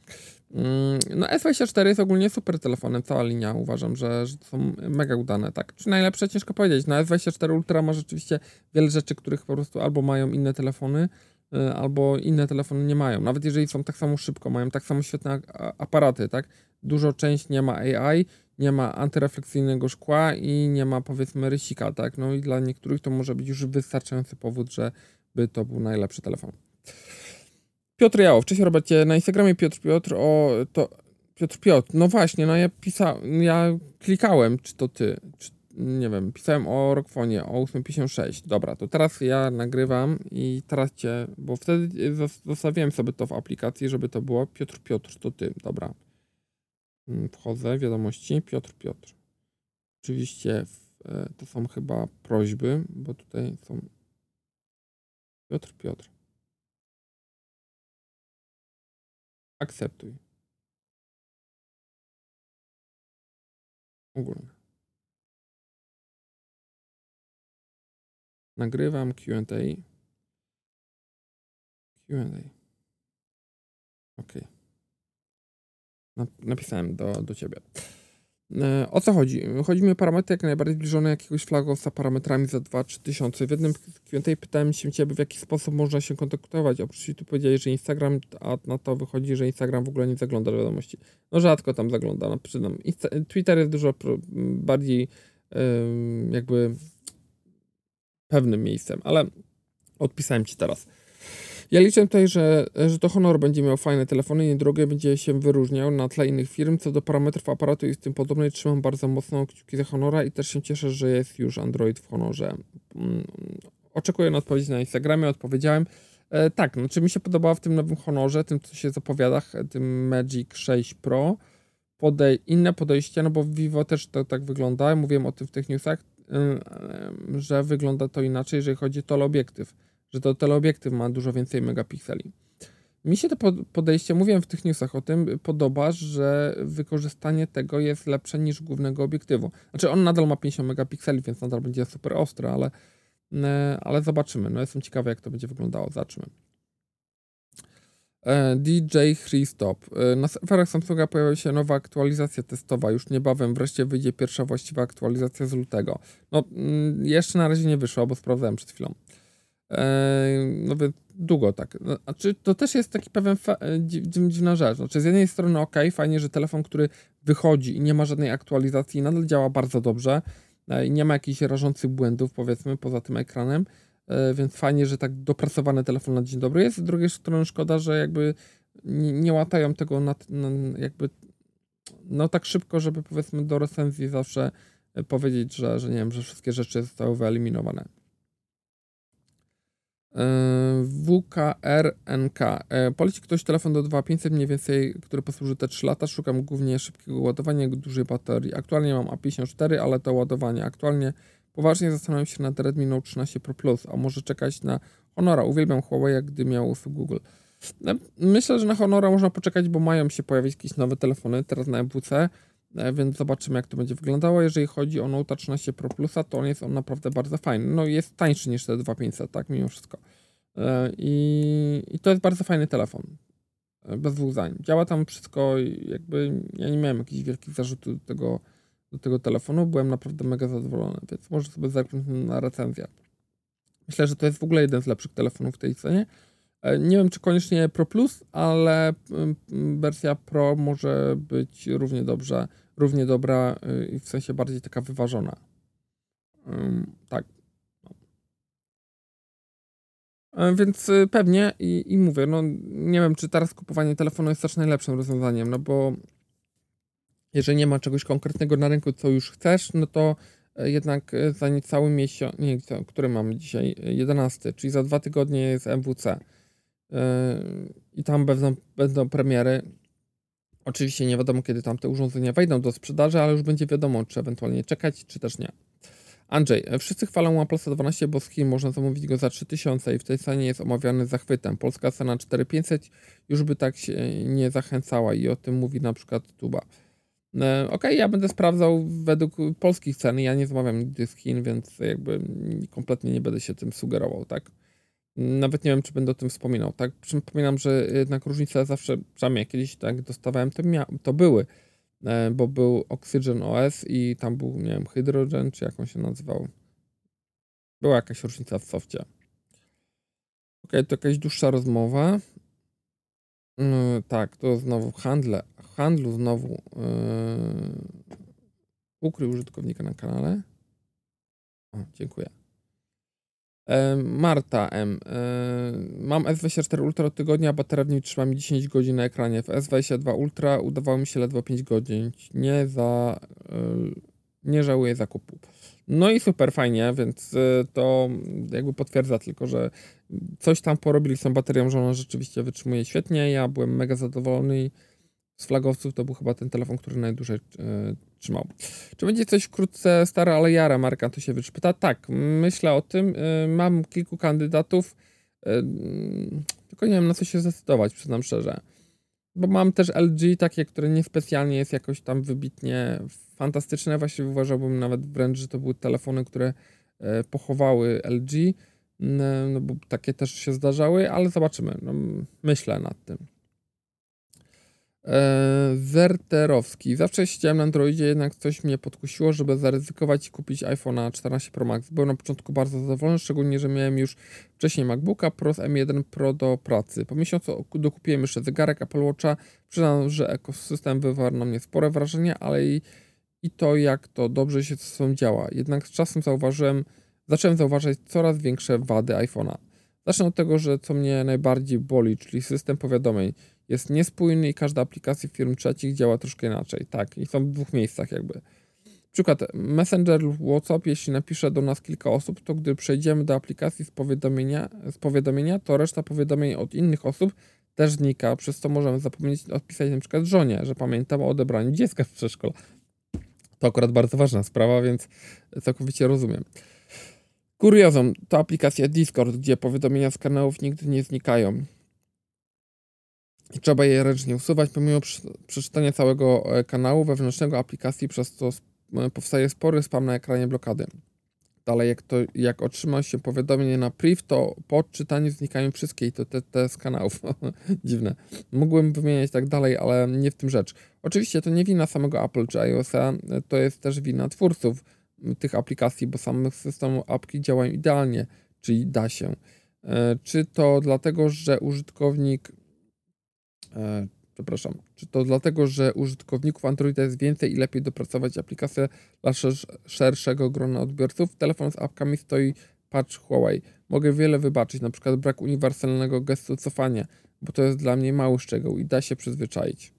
Mm, no S24 jest ogólnie super telefonem, cała linia uważam, że, że są mega udane, tak? Czy najlepsze ciężko powiedzieć. No S24 Ultra ma rzeczywiście wiele rzeczy, których po prostu albo mają inne telefony, y, albo inne telefony nie mają. Nawet jeżeli są tak samo szybko, mają tak samo świetne aparaty, tak? Dużo część nie ma AI, nie ma antyrefleksyjnego szkła i nie ma powiedzmy rysika, tak? No i dla niektórych to może być już wystarczający powód, żeby to był najlepszy telefon. Piotr Jałow, cześć Robercie, na Instagramie Piotr Piotr, o to Piotr Piotr, no właśnie, no ja pisałem, ja klikałem, czy to ty, czy, nie wiem, pisałem o Rockfonie, o 856, dobra, to teraz ja nagrywam i teraz cię, bo wtedy zostawiłem sobie to w aplikacji, żeby to było Piotr Piotr, to ty, dobra. Mm, wchodzę, wiadomości, Piotr Piotr. Oczywiście e, to są chyba prośby, bo tutaj są. Piotr Piotr. Akceptuj. Ogólnie. Nagrywam QA. QA. Ok. Napisałem do, do ciebie. E, o co chodzi? Chodzi mi o parametry jak najbardziej zbliżone jakiegoś flagowca parametrami za 2-3 tysiące. W jednym Q&A pytałem się ciebie, w jaki sposób można się kontaktować. Oprócz tu powiedziałeś, że Instagram, a na to wychodzi, że Instagram w ogóle nie zagląda do wiadomości. No rzadko tam zagląda. No, przydam. Twitter jest dużo bardziej jakby pewnym miejscem, ale odpisałem ci teraz. Ja liczę tutaj, że, że to Honor będzie miał fajne telefony, niedrogie, będzie się wyróżniał na tle innych firm. Co do parametrów aparatu i tym podobnej, trzymam bardzo mocno kciuki za Honora i też się cieszę, że jest już Android w Honorze. Mm, oczekuję na odpowiedź na Instagramie, odpowiedziałem. E, tak, no, czy mi się podobała w tym nowym Honorze, tym co się zapowiada, tym Magic 6 Pro, podej inne podejście, no bo Vivo też to tak wygląda, mówiłem o tym w tych newsach, y, że wygląda to inaczej, jeżeli chodzi o teleobiektyw że to teleobiektyw ma dużo więcej megapikseli. Mi się to podejście, mówiłem w tych newsach o tym, podoba, że wykorzystanie tego jest lepsze niż głównego obiektywu. Znaczy on nadal ma 50 megapikseli, więc nadal będzie super ostry, ale, e, ale zobaczymy. No jestem ciekawy, jak to będzie wyglądało. Zobaczymy. E, DJ Christop. E, na serwerach Samsunga pojawiła się nowa aktualizacja testowa. Już niebawem wreszcie wyjdzie pierwsza właściwa aktualizacja z lutego. No, mm, jeszcze na razie nie wyszła, bo sprawdzałem przed chwilą. No więc długo tak. No, znaczy, to też jest taki pewien e, dziwna rzecz. Znaczy, z jednej strony ok, fajnie, że telefon, który wychodzi i nie ma żadnej aktualizacji, nadal działa bardzo dobrze e, i nie ma jakichś rażących błędów, powiedzmy, poza tym ekranem, e, więc fajnie, że tak dopracowany telefon na dzień dobry jest. Z drugiej strony szkoda, że jakby nie, nie łatają tego na, na, jakby no tak szybko, żeby powiedzmy do recenzji zawsze powiedzieć, że, że nie wiem, że wszystkie rzeczy zostały wyeliminowane. WKRNK. E, poleci ktoś telefon do 2500 mniej więcej, który posłuży te 3 lata. Szukam głównie szybkiego ładowania, dużej baterii. Aktualnie mam A54, ale to ładowanie aktualnie poważnie zastanawiam się nad Redmi Note 13 Pro Plus, a może czekać na Honora. Uwielbiam Huawei, gdy miał usług Google. E, myślę, że na Honora można poczekać, bo mają się pojawić jakieś nowe telefony teraz na MWC. E, więc zobaczymy jak to będzie wyglądało. Jeżeli chodzi o Note 13 Pro Plusa, to on jest on naprawdę bardzo fajny. No jest tańszy niż te 2500, tak, mimo wszystko. E, I, I to jest bardzo fajny telefon. E, bez dwóch zdań. Działa tam wszystko jakby ja nie miałem jakichś wielkich zarzutów do tego, do tego telefonu. Byłem naprawdę mega zadowolony, więc może sobie zerknąć na recenzję. Myślę, że to jest w ogóle jeden z lepszych telefonów w tej cenie. Nie wiem, czy koniecznie Pro Plus, ale wersja Pro może być równie dobrze, równie dobra y, i w sensie bardziej taka wyważona. Tak. E, więc y, pewnie i, i mówię, no nie wiem, czy teraz kupowanie telefonu jest też najlepszym rozwiązaniem, no bo jeżeli nie ma czegoś konkretnego na rynku, co już chcesz, no to e, jednak za niecały miesiąc, nie, który mamy dzisiaj, 11, czyli za dwa tygodnie jest MWC i tam będą, będą premiery. Oczywiście nie wiadomo, kiedy tam te urządzenia wejdą do sprzedaży, ale już będzie wiadomo, czy ewentualnie czekać, czy też nie. Andrzej, wszyscy chwalą OnePlus 12, bo z Chin można zamówić go za 3000 i w tej cenie jest omawiany zachwytem. Polska cena 4500 już by tak się nie zachęcała i o tym mówi na przykład Tuba. E, ok, ja będę sprawdzał według polskich cen. Ja nie zamawiam nigdy z Chin, więc jakby kompletnie nie będę się tym sugerował, tak? Nawet nie wiem, czy będę o tym wspominał. Tak, przypominam, że jednak różnice zawsze, przynajmniej kiedyś tak dostawałem, to, mia- to były, e, bo był Oxygen OS i tam był, nie wiem, Hydrogen, czy jak on się nazywał. Była jakaś różnica w softie. Ok, to jakaś dłuższa rozmowa. Yy, tak, to znowu handle, handlu znowu yy, Ukryj użytkownika na kanale. O, dziękuję. E, Marta M. E, mam S24 Ultra od tygodnia, bateria w nim trzyma mi 10 godzin na ekranie. W S22 Ultra udawało mi się ledwo 5 godzin. Nie za... E, nie żałuję zakupu. No i super fajnie, więc to jakby potwierdza tylko, że coś tam porobili z tą baterią, że ona rzeczywiście wytrzymuje świetnie. Ja byłem mega zadowolony z flagowców to był chyba ten telefon, który najdłużej e, trzymał. Czy będzie coś wkrótce stare, ale jara marka, to się pyta. Tak, myślę o tym. E, mam kilku kandydatów, e, tylko nie wiem na co się zdecydować, przyznam szczerze. Bo mam też LG takie, które niespecjalnie jest jakoś tam wybitnie fantastyczne. Właściwie uważałbym nawet wręcz, że to były telefony, które pochowały LG. No bo takie też się zdarzały, ale zobaczymy. No, myślę nad tym. Eee, Werterowski. Zawsze siedziałem na Androidzie, jednak coś mnie podkusiło, żeby zaryzykować i kupić iPhone'a 14 Pro Max. Byłem na początku bardzo zadowolony, szczególnie, że miałem już wcześniej MacBooka Pro z M1 Pro do pracy. Po miesiącu dokupiłem jeszcze zegarek Apple Watcha. Przyznam, że ekosystem wywarł na mnie spore wrażenie, ale i, i to, jak to dobrze się ze sobą działa. Jednak z czasem zauważyłem, zacząłem zauważać coraz większe wady iPhone'a. Zacznę od tego, że co mnie najbardziej boli, czyli system powiadomień jest niespójny i każda aplikacja firm trzecich działa troszkę inaczej. Tak, i są w dwóch miejscach jakby. Przykład Messenger lub WhatsApp, jeśli napisze do nas kilka osób, to gdy przejdziemy do aplikacji z powiadomienia, z powiadomienia to reszta powiadomień od innych osób też znika, przez co możemy zapomnieć odpisać na przykład żonie, że pamiętam o odebraniu dziecka w przedszkolu. To akurat bardzo ważna sprawa, więc całkowicie rozumiem. Kuriozum to aplikacja Discord, gdzie powiadomienia z kanałów nigdy nie znikają trzeba je ręcznie usuwać, pomimo przeczytania całego e, kanału wewnętrznego aplikacji, przez co e, powstaje spory spam na ekranie blokady. Dalej, jak, to, jak otrzyma się powiadomienie na priv, to po odczytaniu znikają wszystkie i te, te z kanałów. [laughs] Dziwne. Mógłbym wymieniać tak dalej, ale nie w tym rzecz. Oczywiście to nie wina samego Apple czy iOSa, e, to jest też wina twórców tych aplikacji, bo samych systemów apki działają idealnie, czyli da się. Czy to dlatego, że użytkownik E, przepraszam, czy to dlatego, że użytkowników Androida jest więcej i lepiej dopracować aplikację dla szerszego grona odbiorców? Telefon z apkami stoi patch Huawei. Mogę wiele wybaczyć, na przykład brak uniwersalnego gestu cofania, bo to jest dla mnie mały szczegół i da się przyzwyczaić.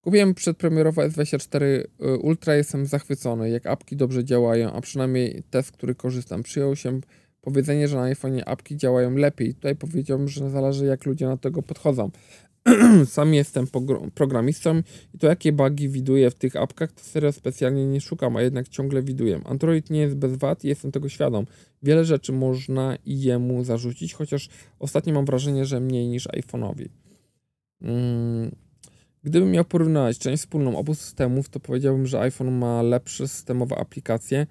Kupiłem przedpremierowo S24 y, Ultra, jestem zachwycony, jak apki dobrze działają, a przynajmniej test, który korzystam. Przyjął się powiedzenie, że na iPhone apki działają lepiej. Tutaj powiedziałbym, że zależy jak ludzie na tego podchodzą. [clears throat] Sam jestem programistą i to jakie bugi widuję w tych apkach, to serio specjalnie nie szukam, a jednak ciągle widuję. Android nie jest bez wad i jestem tego świadom. Wiele rzeczy można jemu zarzucić, chociaż ostatnio mam wrażenie, że mniej niż iPhone'owi. Hmm. Gdybym miał porównywać część wspólną obu systemów, to powiedziałbym, że iPhone ma lepsze systemowe aplikacje,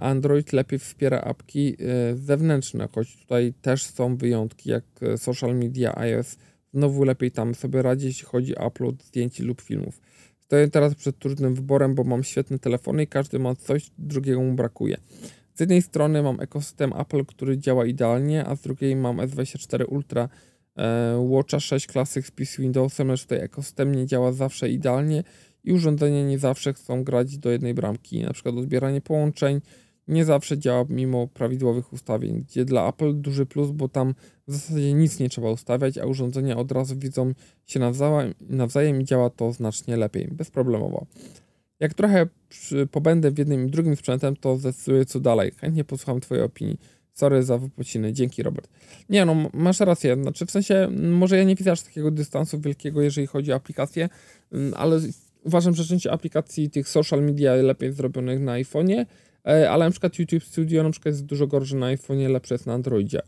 Android lepiej wspiera apki e, zewnętrzne, choć tutaj też są wyjątki, jak e, social media, iOS znowu lepiej tam sobie radzi, jeśli chodzi o upload zdjęć lub filmów. Stoję teraz przed trudnym wyborem, bo mam świetne telefony i każdy ma coś, drugiego mu brakuje. Z jednej strony mam ekosystem Apple, który działa idealnie, a z drugiej mam S24 Ultra Watcha 6 Classic z PC Windowsem, lecz tutaj ekosystem nie działa zawsze idealnie i urządzenia nie zawsze chcą grać do jednej bramki. Na przykład odbieranie połączeń nie zawsze działa mimo prawidłowych ustawień, gdzie dla Apple duży plus, bo tam w zasadzie nic nie trzeba ustawiać, a urządzenia od razu widzą się nawzajem, nawzajem i działa to znacznie lepiej, bezproblemowo. Jak trochę przy, pobędę w jednym i drugim sprzętem, to zdecyduję co dalej. Chętnie posłucham Twojej opinii. Sorry za wypociny. Dzięki, Robert. Nie, no, masz rację. Znaczy, w sensie, może ja nie widzę aż takiego dystansu wielkiego, jeżeli chodzi o aplikacje, ale uważam, że część aplikacji tych social media lepiej zrobionych na iPhone'ie, e, ale na przykład YouTube Studio na przykład jest dużo gorsze na iPhone'ie, lepsze jest na Androidzie.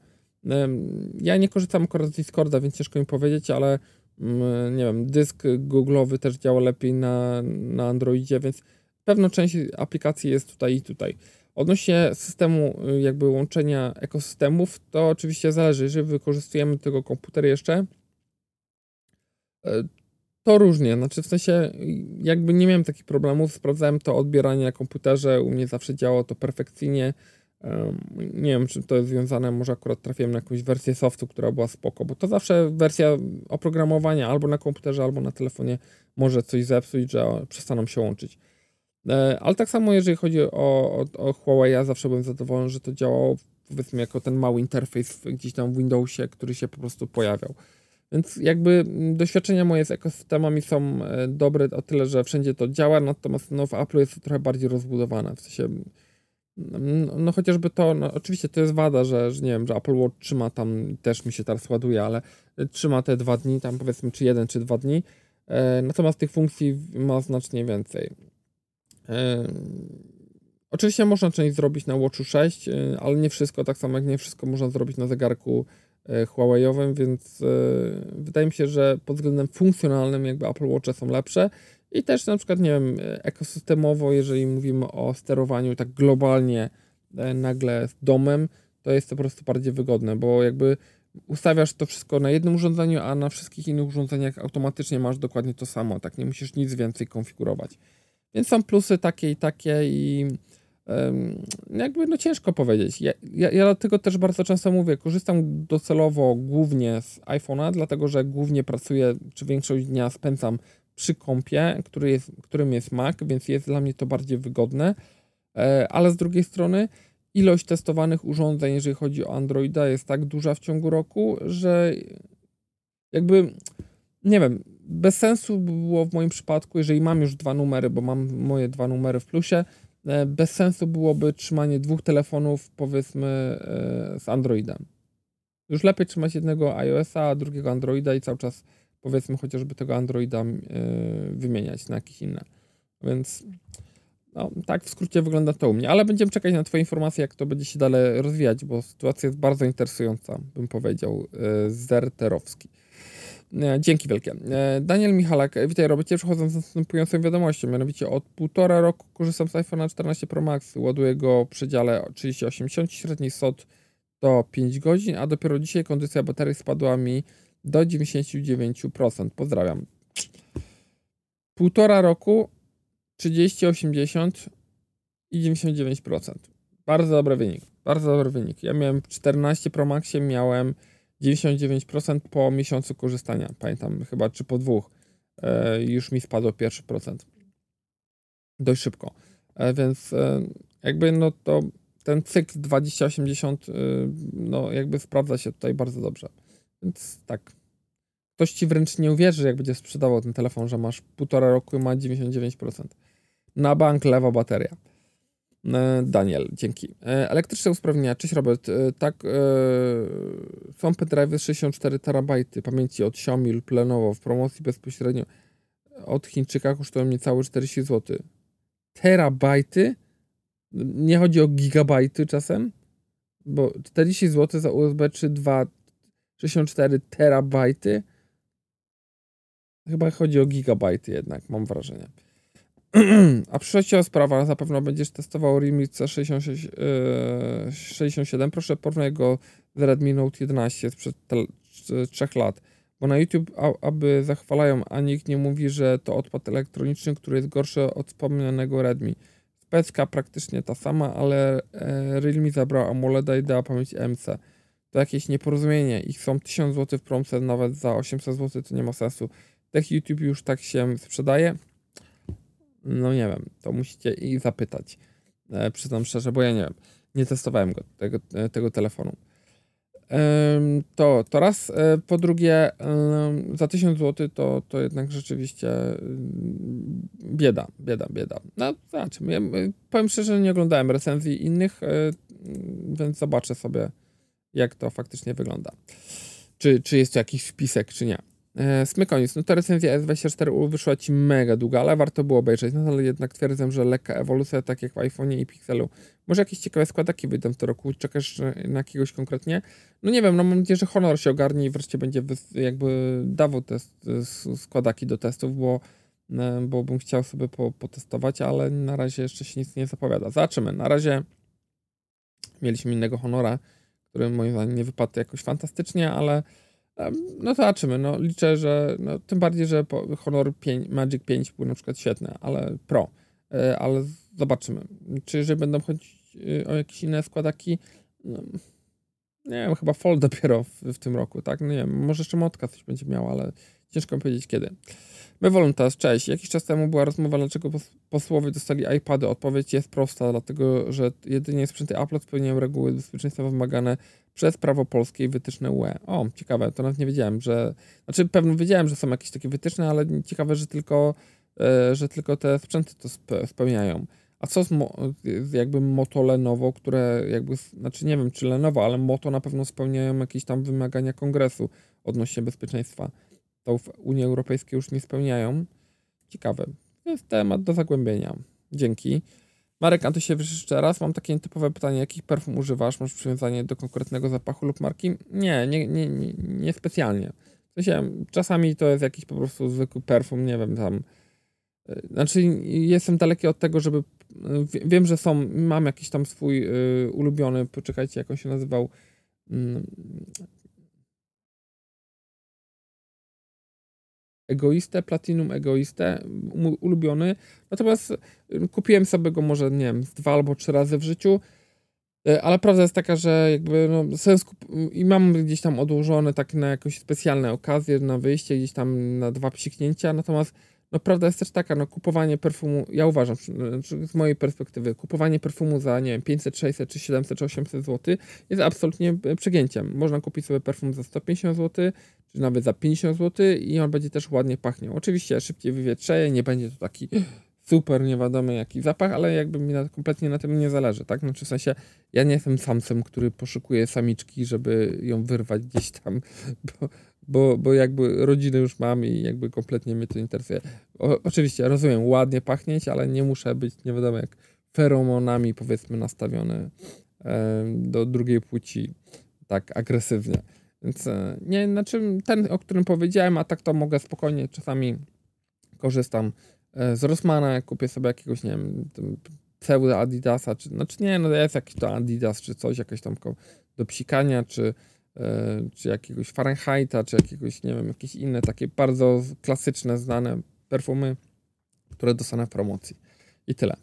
Ja nie korzystam akurat z Discorda, więc ciężko mi powiedzieć, ale mm, nie wiem, dysk Google'owy też działa lepiej na, na Androidzie, więc pewna część aplikacji jest tutaj i tutaj. Odnośnie systemu y, jakby łączenia ekosystemów, to oczywiście zależy, jeżeli wykorzystujemy tego komputer jeszcze, e, to różnie, znaczy w sensie jakby nie miałem takich problemów, sprawdzałem to odbieranie na komputerze, u mnie zawsze działało to perfekcyjnie. Nie wiem, czy to jest związane, może akurat trafiłem na jakąś wersję softu, która była spoko, bo to zawsze wersja oprogramowania albo na komputerze, albo na telefonie może coś zepsuć, że przestaną się łączyć. Ale tak samo jeżeli chodzi o, o, o Huawei, ja zawsze byłem zadowolony, że to działało powiedzmy jako ten mały interfejs gdzieś tam w Windowsie, który się po prostu pojawiał. Więc jakby mm, doświadczenia moje z ekosystemami są e, dobre o tyle, że wszędzie to działa, natomiast no, w Apple jest to trochę bardziej rozbudowane. W sensie, no, no chociażby to, no, oczywiście to jest wada, że, że nie wiem, że Apple Watch trzyma tam, też mi się teraz ładuje, ale trzyma te dwa dni, tam powiedzmy czy jeden, czy dwa dni, e, natomiast tych funkcji ma znacznie więcej. E, oczywiście można część zrobić na Watchu 6, e, ale nie wszystko, tak samo jak nie wszystko można zrobić na zegarku E, Huawei'owym, więc e, wydaje mi się, że pod względem funkcjonalnym jakby Apple Watche są lepsze i też na przykład, nie wiem, ekosystemowo, jeżeli mówimy o sterowaniu tak globalnie e, nagle z domem, to jest to po prostu bardziej wygodne, bo jakby ustawiasz to wszystko na jednym urządzeniu, a na wszystkich innych urządzeniach automatycznie masz dokładnie to samo, tak nie musisz nic więcej konfigurować. Więc są plusy takie i takie i jakby no ciężko powiedzieć. Ja, ja, ja dlatego też bardzo często mówię, korzystam docelowo głównie z iPhone'a, dlatego że głównie pracuję, czy większość dnia spędzam przy kompie, który jest, którym jest Mac, więc jest dla mnie to bardziej wygodne, e, ale z drugiej strony ilość testowanych urządzeń, jeżeli chodzi o Androida, jest tak duża w ciągu roku, że jakby nie wiem, bez sensu było w moim przypadku, jeżeli mam już dwa numery, bo mam moje dwa numery w plusie, bez sensu byłoby trzymanie dwóch telefonów, powiedzmy, e, z Androidem. Już lepiej trzymać jednego iOS-a, a drugiego Androida i cały czas, powiedzmy, chociażby tego Androida e, wymieniać na jakieś inne. Więc no, tak w skrócie wygląda to u mnie, ale będziemy czekać na Twoje informacje, jak to będzie się dalej rozwijać, bo sytuacja jest bardzo interesująca, bym powiedział, zerterowski. Dzięki wielkie. E, Daniel Michalak, witaj Robercie, przechodzę z następującą wiadomością, mianowicie od półtora roku korzystam z iPhone'a 14 Pro Max, ładuję go w przedziale 3080, średni SOT to 5 godzin, a dopiero dzisiaj kondycja baterii spadła mi do 99%. Pozdrawiam. Półtora roku 30, 80 i 99%. Bardzo dobry wynik. Bardzo dobry wynik. Ja miałem 14 Pro Maxie, miałem 99% po miesiącu korzystania. Pamiętam, chyba czy po dwóch e, już mi spadło pierwszy procent. Dość szybko. E, więc e, jakby no to ten cykl 2080 e, no jakby sprawdza się tutaj bardzo dobrze. Więc tak. Ktoś ci wręcz nie uwierzy, jak będzie sprzedawał ten telefon, że masz półtora roku i ma 99%. Na bank lewa bateria. E, Daniel, dzięki. E, elektryczne usprawnienia. Cześć Robert. E, tak, są pendrive 64 terabajty pamięci od Xiaomi lub Lenovo w promocji bezpośrednio od Chińczyka kosztują niecałe 40 zł. Terabajty? Nie chodzi o gigabajty czasem? Bo 40 zł za USB czy 2 64 terabajty? Chyba chodzi o gigabajty jednak, mam wrażenie. A przyszłościowa sprawa, na pewno będziesz testował Realme C66, yy, 67. Proszę porównaj go z Redmi Note 11 sprzed 3 lat. Bo na YouTube, aby zachwalają, a nikt nie mówi, że to odpad elektroniczny, który jest gorszy od wspomnianego Redmi. Specka praktycznie ta sama, ale e, Realme zabrał AMOLED i dała pamięć MC. To jakieś nieporozumienie. Ich są 1000 zł w promce, nawet za 800 zł to nie ma sensu. Tech YouTube już tak się sprzedaje. No nie wiem, to musicie i zapytać. E, przyznam szczerze, bo ja nie wiem. Nie testowałem go, tego, e, tego telefonu. E, to, to raz. E, po drugie, za 1000 zł to, to jednak rzeczywiście bieda, bieda, bieda. No, zobaczymy. Ja, powiem szczerze, nie oglądałem recenzji innych, e, więc zobaczę sobie, jak to faktycznie wygląda. Czy, czy jest to jakiś wpisek, czy nie. E, Smykoniec, no ta recenzja S24U wyszła Ci mega długa, ale warto było obejrzeć, no ale jednak twierdzę, że lekka ewolucja, tak jak w iPhone'ie i Pixelu. Może jakieś ciekawe składaki wyjdą w tym roku, czekasz na jakiegoś konkretnie? No nie wiem, no mam nadzieję, że Honor się ogarnie i wreszcie będzie jakby dawał te składaki do testów, bo, e, bo bym chciał sobie po, potestować, ale na razie jeszcze się nic nie zapowiada. Zobaczymy, na razie mieliśmy innego Honora, który moim zdaniem nie wypadł jakoś fantastycznie, ale no zobaczymy, no liczę, że no, tym bardziej, że Honor 5, Magic 5 był na przykład świetny, ale Pro, e, ale zobaczymy. Czy jeżeli będą chodzić e, o jakieś inne składaki, no, nie wiem, chyba Fold dopiero w, w, tym roku, tak? No nie wiem, może jeszcze Motka coś będzie miała, ale ciężko mi powiedzieć kiedy. My Voluntas, cześć. Jakiś czas temu była rozmowa, dlaczego posłowie dostali iPady. Odpowiedź jest prosta, dlatego że jedynie sprzęty Apple spełniają reguły bezpieczeństwa wymagane przez prawo polskie i wytyczne UE. O, ciekawe, to nawet nie wiedziałem, że... Znaczy pewno wiedziałem, że są jakieś takie wytyczne, ale ciekawe, że tylko, e, że tylko te sprzęty to spełniają. A co z, mo, z jakby Moto Lenovo, które jakby, znaczy nie wiem czy Lenovo, ale Moto na pewno spełniają jakieś tam wymagania kongresu odnośnie bezpieczeństwa. To w Unii Europejskiej już nie spełniają. Ciekawe. To jest temat do zagłębienia. Dzięki. Marek, a ty się jeszcze raz. Mam takie typowe pytanie. Jakich perfum używasz? Masz przywiązanie do konkretnego zapachu lub marki? Nie, nie, nie, nie, nie specjalnie. W sensie, czasami to jest jakiś po prostu zwykły perfum, nie wiem, tam znaczy, jestem daleki od tego, żeby. Wiem, że są. Mam jakiś tam swój y, ulubiony. Poczekajcie, jak on się nazywał. Mm, egoistę, Platinum Egoistę, mój ulubiony. Natomiast y, kupiłem sobie go może, nie wiem, dwa albo trzy razy w życiu. Y, ale prawda jest taka, że jakby no, sens i mam gdzieś tam odłożone tak na jakąś specjalne okazje, na wyjście, gdzieś tam na dwa psiknięcia, natomiast no prawda jest też taka, no kupowanie perfumu, ja uważam, znaczy, z mojej perspektywy, kupowanie perfumu za, nie wiem, 500, 600, czy 700, czy 800 zł jest absolutnie e, przegięciem. Można kupić sobie perfum za 150 zł, czy nawet za 50 zł i on będzie też ładnie pachniał. Oczywiście szybciej wywietrzeje, nie będzie to taki super, nie wiadomo jaki zapach, ale jakby mi na, kompletnie na tym nie zależy, tak? Znaczy w sensie, ja nie jestem samcem, który poszukuje samiczki, żeby ją wyrwać gdzieś tam, [laughs] bo bo, bo jakby rodzinę już mam i jakby kompletnie mnie to interesuje. O, oczywiście rozumiem, ładnie pachnieć, ale nie muszę być, nie wiadomo jak, feromonami powiedzmy nastawiony e, do drugiej płci tak agresywnie. Więc e, nie, znaczy ten, o którym powiedziałem, a tak to mogę spokojnie, czasami korzystam e, z Rossmana, kupię sobie jakiegoś, nie wiem, pseudo Adidasa, czy, znaczy nie, no jest jakiś to Adidas, czy coś, jakieś tam do psikania, czy czy jakiegoś Fahrenheita, czy jakiegoś, nie wiem, jakieś inne takie bardzo klasyczne, znane perfumy, które dostanę w promocji. I tyle.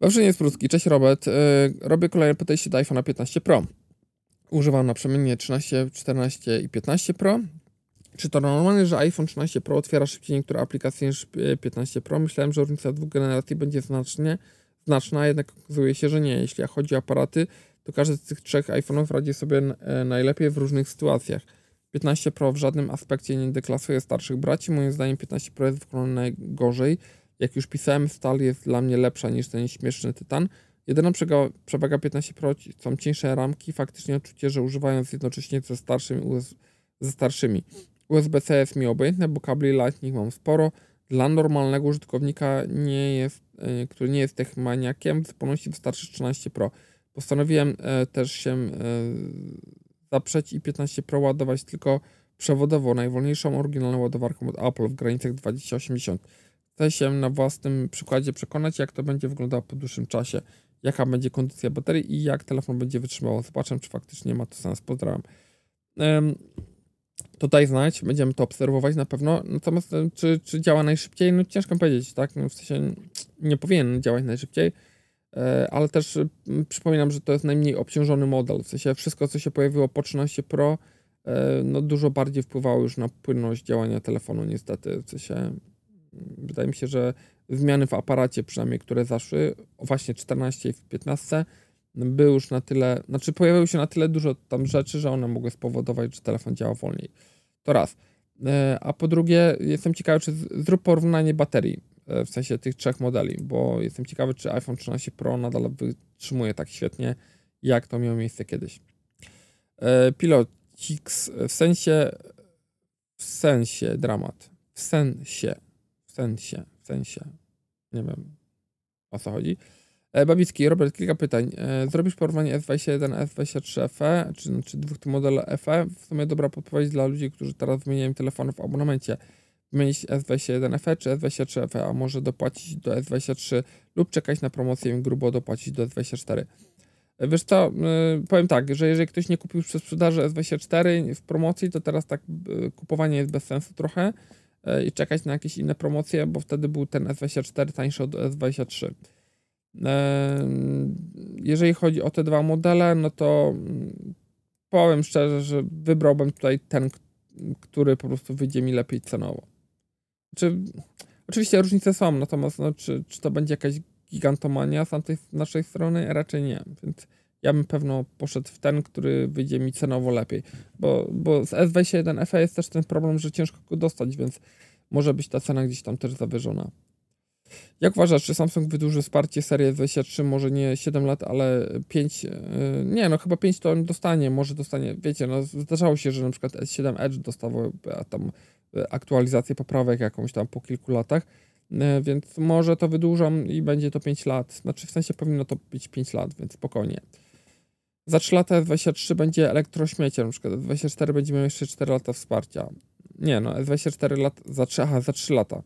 Wawrzyniec Pruski, cześć Robert. E, robię kolejne podejście do iPhone'a 15 Pro. Używam naprzemiennie 13, 14 i 15 Pro. Czy to normalne, że iPhone 13 Pro otwiera szybciej niektóre aplikacje niż 15 Pro? Myślałem, że różnica dwóch generacji będzie znacznie, znaczna, jednak okazuje się, że nie. Jeśli chodzi o aparaty, to każdy z tych trzech iPhone'ów radzi sobie e, najlepiej w różnych sytuacjach. 15 Pro w żadnym aspekcie nie deklasuje starszych braci. Moim zdaniem 15 Pro jest wykonany najgorzej. Jak już pisałem, stal jest dla mnie lepsza niż ten śmieszny Tytan. Jedyna przewaga 15 Pro są cieńsze ramki, faktycznie odczucie, że używając jednocześnie ze starszymi, ze starszymi. USB-C jest mi obojętne, bo kabli Lightning mam sporo. Dla normalnego użytkownika, nie jest, e, który nie jest techmaniakiem, w zupełności wystarczy 13 Pro. Postanowiłem e, też się e, zaprzeć i 15 Pro ładować tylko przewodowo najwolniejszą oryginalną ładowarką od Apple w granicach 2080. Chcę się na własnym przykładzie przekonać, jak to będzie wyglądało po dłuższym czasie, jaka będzie kondycja baterii i jak telefon będzie wytrzymał. Zobaczę, czy faktycznie ma to sens. Pozdrawiam. to daj znać, będziemy to obserwować na pewno. Natomiast e, czy, czy działa najszybciej? No ciężko powiedzieć, tak? No, w sensie nie powinien działać najszybciej ale też przypominam, że to jest najmniej obciążony model. W sensie wszystko, co się pojawiło po 13 Pro, e, no dużo bardziej wpływało już na płynność działania telefonu, niestety. W sensie wydaje mi się, że zmiany w aparacie, przynajmniej które zaszły, właśnie 14 i 15, były już na tyle, znaczy pojawiło się na tyle dużo tam rzeczy, że one mogły spowodować, że telefon działa wolniej. To raz. E, a po drugie, jestem ciekawy, czy zrób porównanie baterii E, w sensie tych trzech modeli, bo jestem ciekawy, czy iPhone 13 Pro nadal wytrzymuje tak świetnie, jak to miało miejsce kiedyś. E, Pilotix w sensie, w sensie dramat, w sensie, w sensie, w sensie, nie wiem o co chodzi. E, Babicki, Robert, kilka pytań. Zrobisz porównanie S21, S23 FE, czy, czy dwóch modeli FE? W sumie dobra podpowiedź dla ludzi, którzy teraz wymieniają telefony w abonamencie wymienić S21 FE czy S23 FE, a może dopłacić do S23 lub czekać na promocję i grubo dopłacić do S24. Wiesz co, yy, powiem tak, że jeżeli ktoś nie kupił przez sprzedaży S24 w promocji, to teraz tak yy, kupowanie jest bez sensu trochę yy, i czekać na jakieś inne promocje, bo wtedy był ten S24 tańszy od S23. Jeżeli chodzi o te dwa modele, no to powiem szczerze, że wybrałbym tutaj ten, który po prostu wyjdzie mi lepiej cenowo. Czy, oczywiście różnice są, natomiast no, czy, czy to będzie jakaś gigantomania z tej naszej strony? Raczej nie. Więc ja bym pewno poszedł w ten, który wyjdzie mi cenowo lepiej. Bo, bo z S21 FE jest też ten problem, że ciężko go dostać, więc może być ta cena gdzieś tam też zawyżona. Jak uważasz, czy Samsung wydłuży wsparcie serii S23, może nie 7 lat, ale 5, yy, nie no chyba 5 to on dostanie, może dostanie, wiecie, no zdarzało się, że na przykład S7 Edge dostawał tam aktualizację poprawek jakąś tam po kilku latach, yy, więc może to wydłużą i będzie to 5 lat, znaczy w sensie powinno to być 5 lat, więc spokojnie. Za 3 lata S23 będzie elektrośmiecie, na przykład S24 będzie miał jeszcze 4 lata wsparcia. Nie no, S24 lat, za 3, aha, za 3 lata.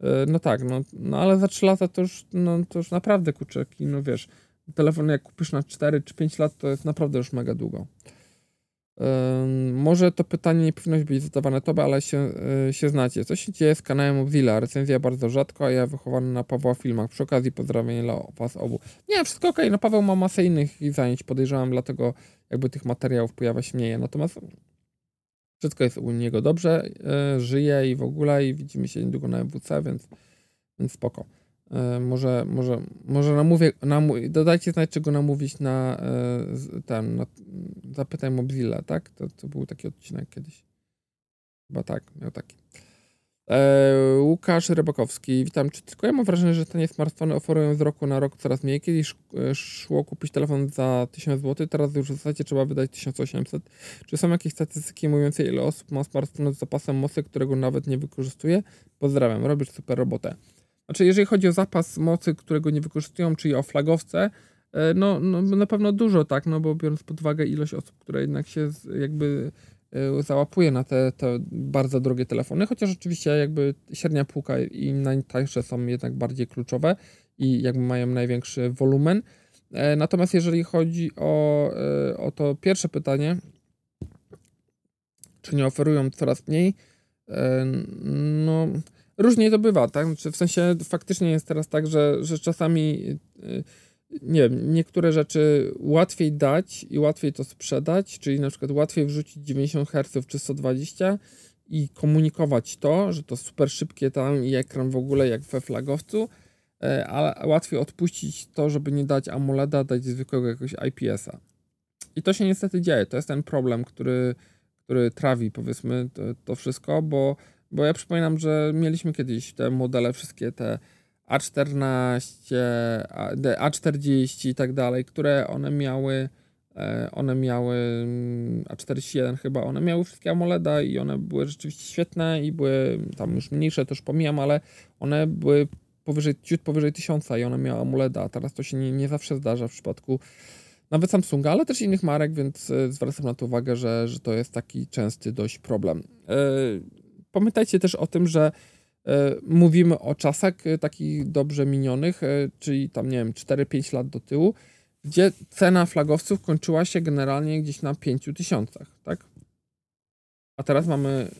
E, no tak, no, no ale za 3 lata to już, no, to już naprawdę kurczaki, no wiesz, telefon jak kupisz na 4 czy 5 lat, to jest naprawdę już mega długo. Może to pytanie nie powinno być zadawane tobie, ale się, yy, się znacie. Co się dzieje z kanałem Mozilla? Recenzja bardzo rzadko, a ja wychowany na Pawła filmach. Przy okazji pozdrawiam dla was obu. Nie, wszystko ok, no Paweł ma masę innych zajęć, podejrzewam, dlatego jakby tych materiałów pojawia się mniej. Natomiast wszystko jest u niego dobrze, e, żyje i w ogóle i widzimy się niedługo na MWC, więc, więc spoko. E, może, może, może namówię, namówię, dodajcie znać, czego namówić na e, ten, na, zapytaj Mobzilla, tak? To, to był taki odcinek kiedyś. Chyba tak, miał taki. E, Łukasz Rybakowski, witam. Czy tylko ja mam wrażenie, że te smartfony oferują z roku na rok coraz mniej? Kiedyś e, szło kupić telefon za 1000 zł, teraz już w zasadzie trzeba wydać 1800. Czy są jakieś statystyki mówiące, ile osób ma smartfon z zapasem mocy, którego nawet nie wykorzystuje? Pozdrawiam, robisz super robotę. Znaczy, jeżeli chodzi o zapas mocy, którego nie wykorzystują, czyli o flagowce, e, no, no na pewno dużo, tak, no bo biorąc pod uwagę ilość osób, które jednak się jakby Y, załapuje na te, te bardzo drogie telefony, chociaż oczywiście jakby średnia półka i najtańsze są jednak bardziej kluczowe i jakby mają największy wolumen. E, natomiast jeżeli chodzi o, e, o to pierwsze pytanie, czy nie oferują coraz mniej, e, no różnie to bywa, tak? Znaczy, w sensie faktycznie jest teraz tak, że, że czasami nie wiem, niektóre rzeczy łatwiej dać i łatwiej to sprzedać, czyli na przykład łatwiej wrzucić 90 Hz czy 120 i komunikować to, że to super szybkie tam i ekran w ogóle jak we flagowcu, ale łatwiej odpuścić to, żeby nie dać AMOLEDa, dać zwykłego jakiegoś IPS-a. I to się niestety dzieje. To jest ten problem, który, który trawi powiedzmy to, to wszystko, bo, bo ja przypominam, że mieliśmy kiedyś te modele, wszystkie te a14, A40 i tak dalej, które one miały e, one miały mm, A41 chyba, one miały wszystkie AMOLEDa i one były rzeczywiście świetne i były tam już mniejsze, też pomijam, ale one były powyżej, ciut powyżej 1000 i one miały AMOLEDa, a teraz to się nie, nie zawsze zdarza w przypadku nawet Samsunga, ale też innych marek, więc e, zwracam na to uwagę, że, że to jest taki częsty dość problem. Yy, pamiętajcie też o tym, że E, mówimy o czasach e, takich dobrze minionych, e, czyli tam, nie wiem, 4-5 lat do tyłu, gdzie cena flagowców kończyła się generalnie gdzieś na 5 tysiącach, tak? A teraz mamy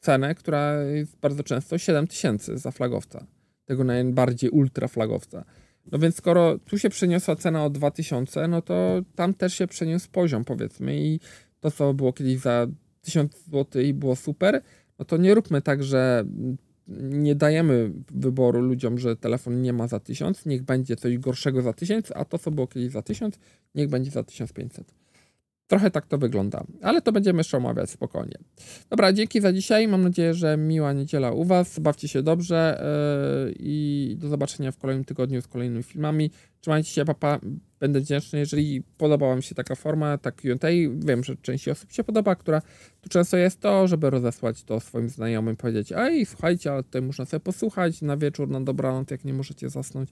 cenę, która jest bardzo często 7 tysięcy za flagowca, tego najbardziej ultra flagowca. No więc skoro tu się przeniosła cena o 2000, no to tam też się przeniósł poziom, powiedzmy, i to, co było kiedyś za 1000 zł i było super, no to nie róbmy tak, że nie dajemy wyboru ludziom, że telefon nie ma za 1000, niech będzie coś gorszego za 1000, a to, co było kiedyś za 1000, niech będzie za 1500. Trochę tak to wygląda, ale to będziemy jeszcze omawiać spokojnie. Dobra, dzięki za dzisiaj. Mam nadzieję, że miła niedziela u Was. Bawcie się dobrze yy, i do zobaczenia w kolejnym tygodniu z kolejnymi filmami. Trzymajcie się, papa. Będę wdzięczny, jeżeli podobała mi się taka forma, tak Q&A. Wiem, że części osób się podoba, która tu często jest to, żeby rozesłać to swoim znajomym, powiedzieć, ej, słuchajcie, ale tutaj można sobie posłuchać na wieczór, na dobranoc, jak nie możecie zasnąć.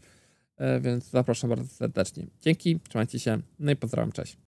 Yy, więc zapraszam bardzo serdecznie. Dzięki, trzymajcie się, no i pozdrawiam, cześć.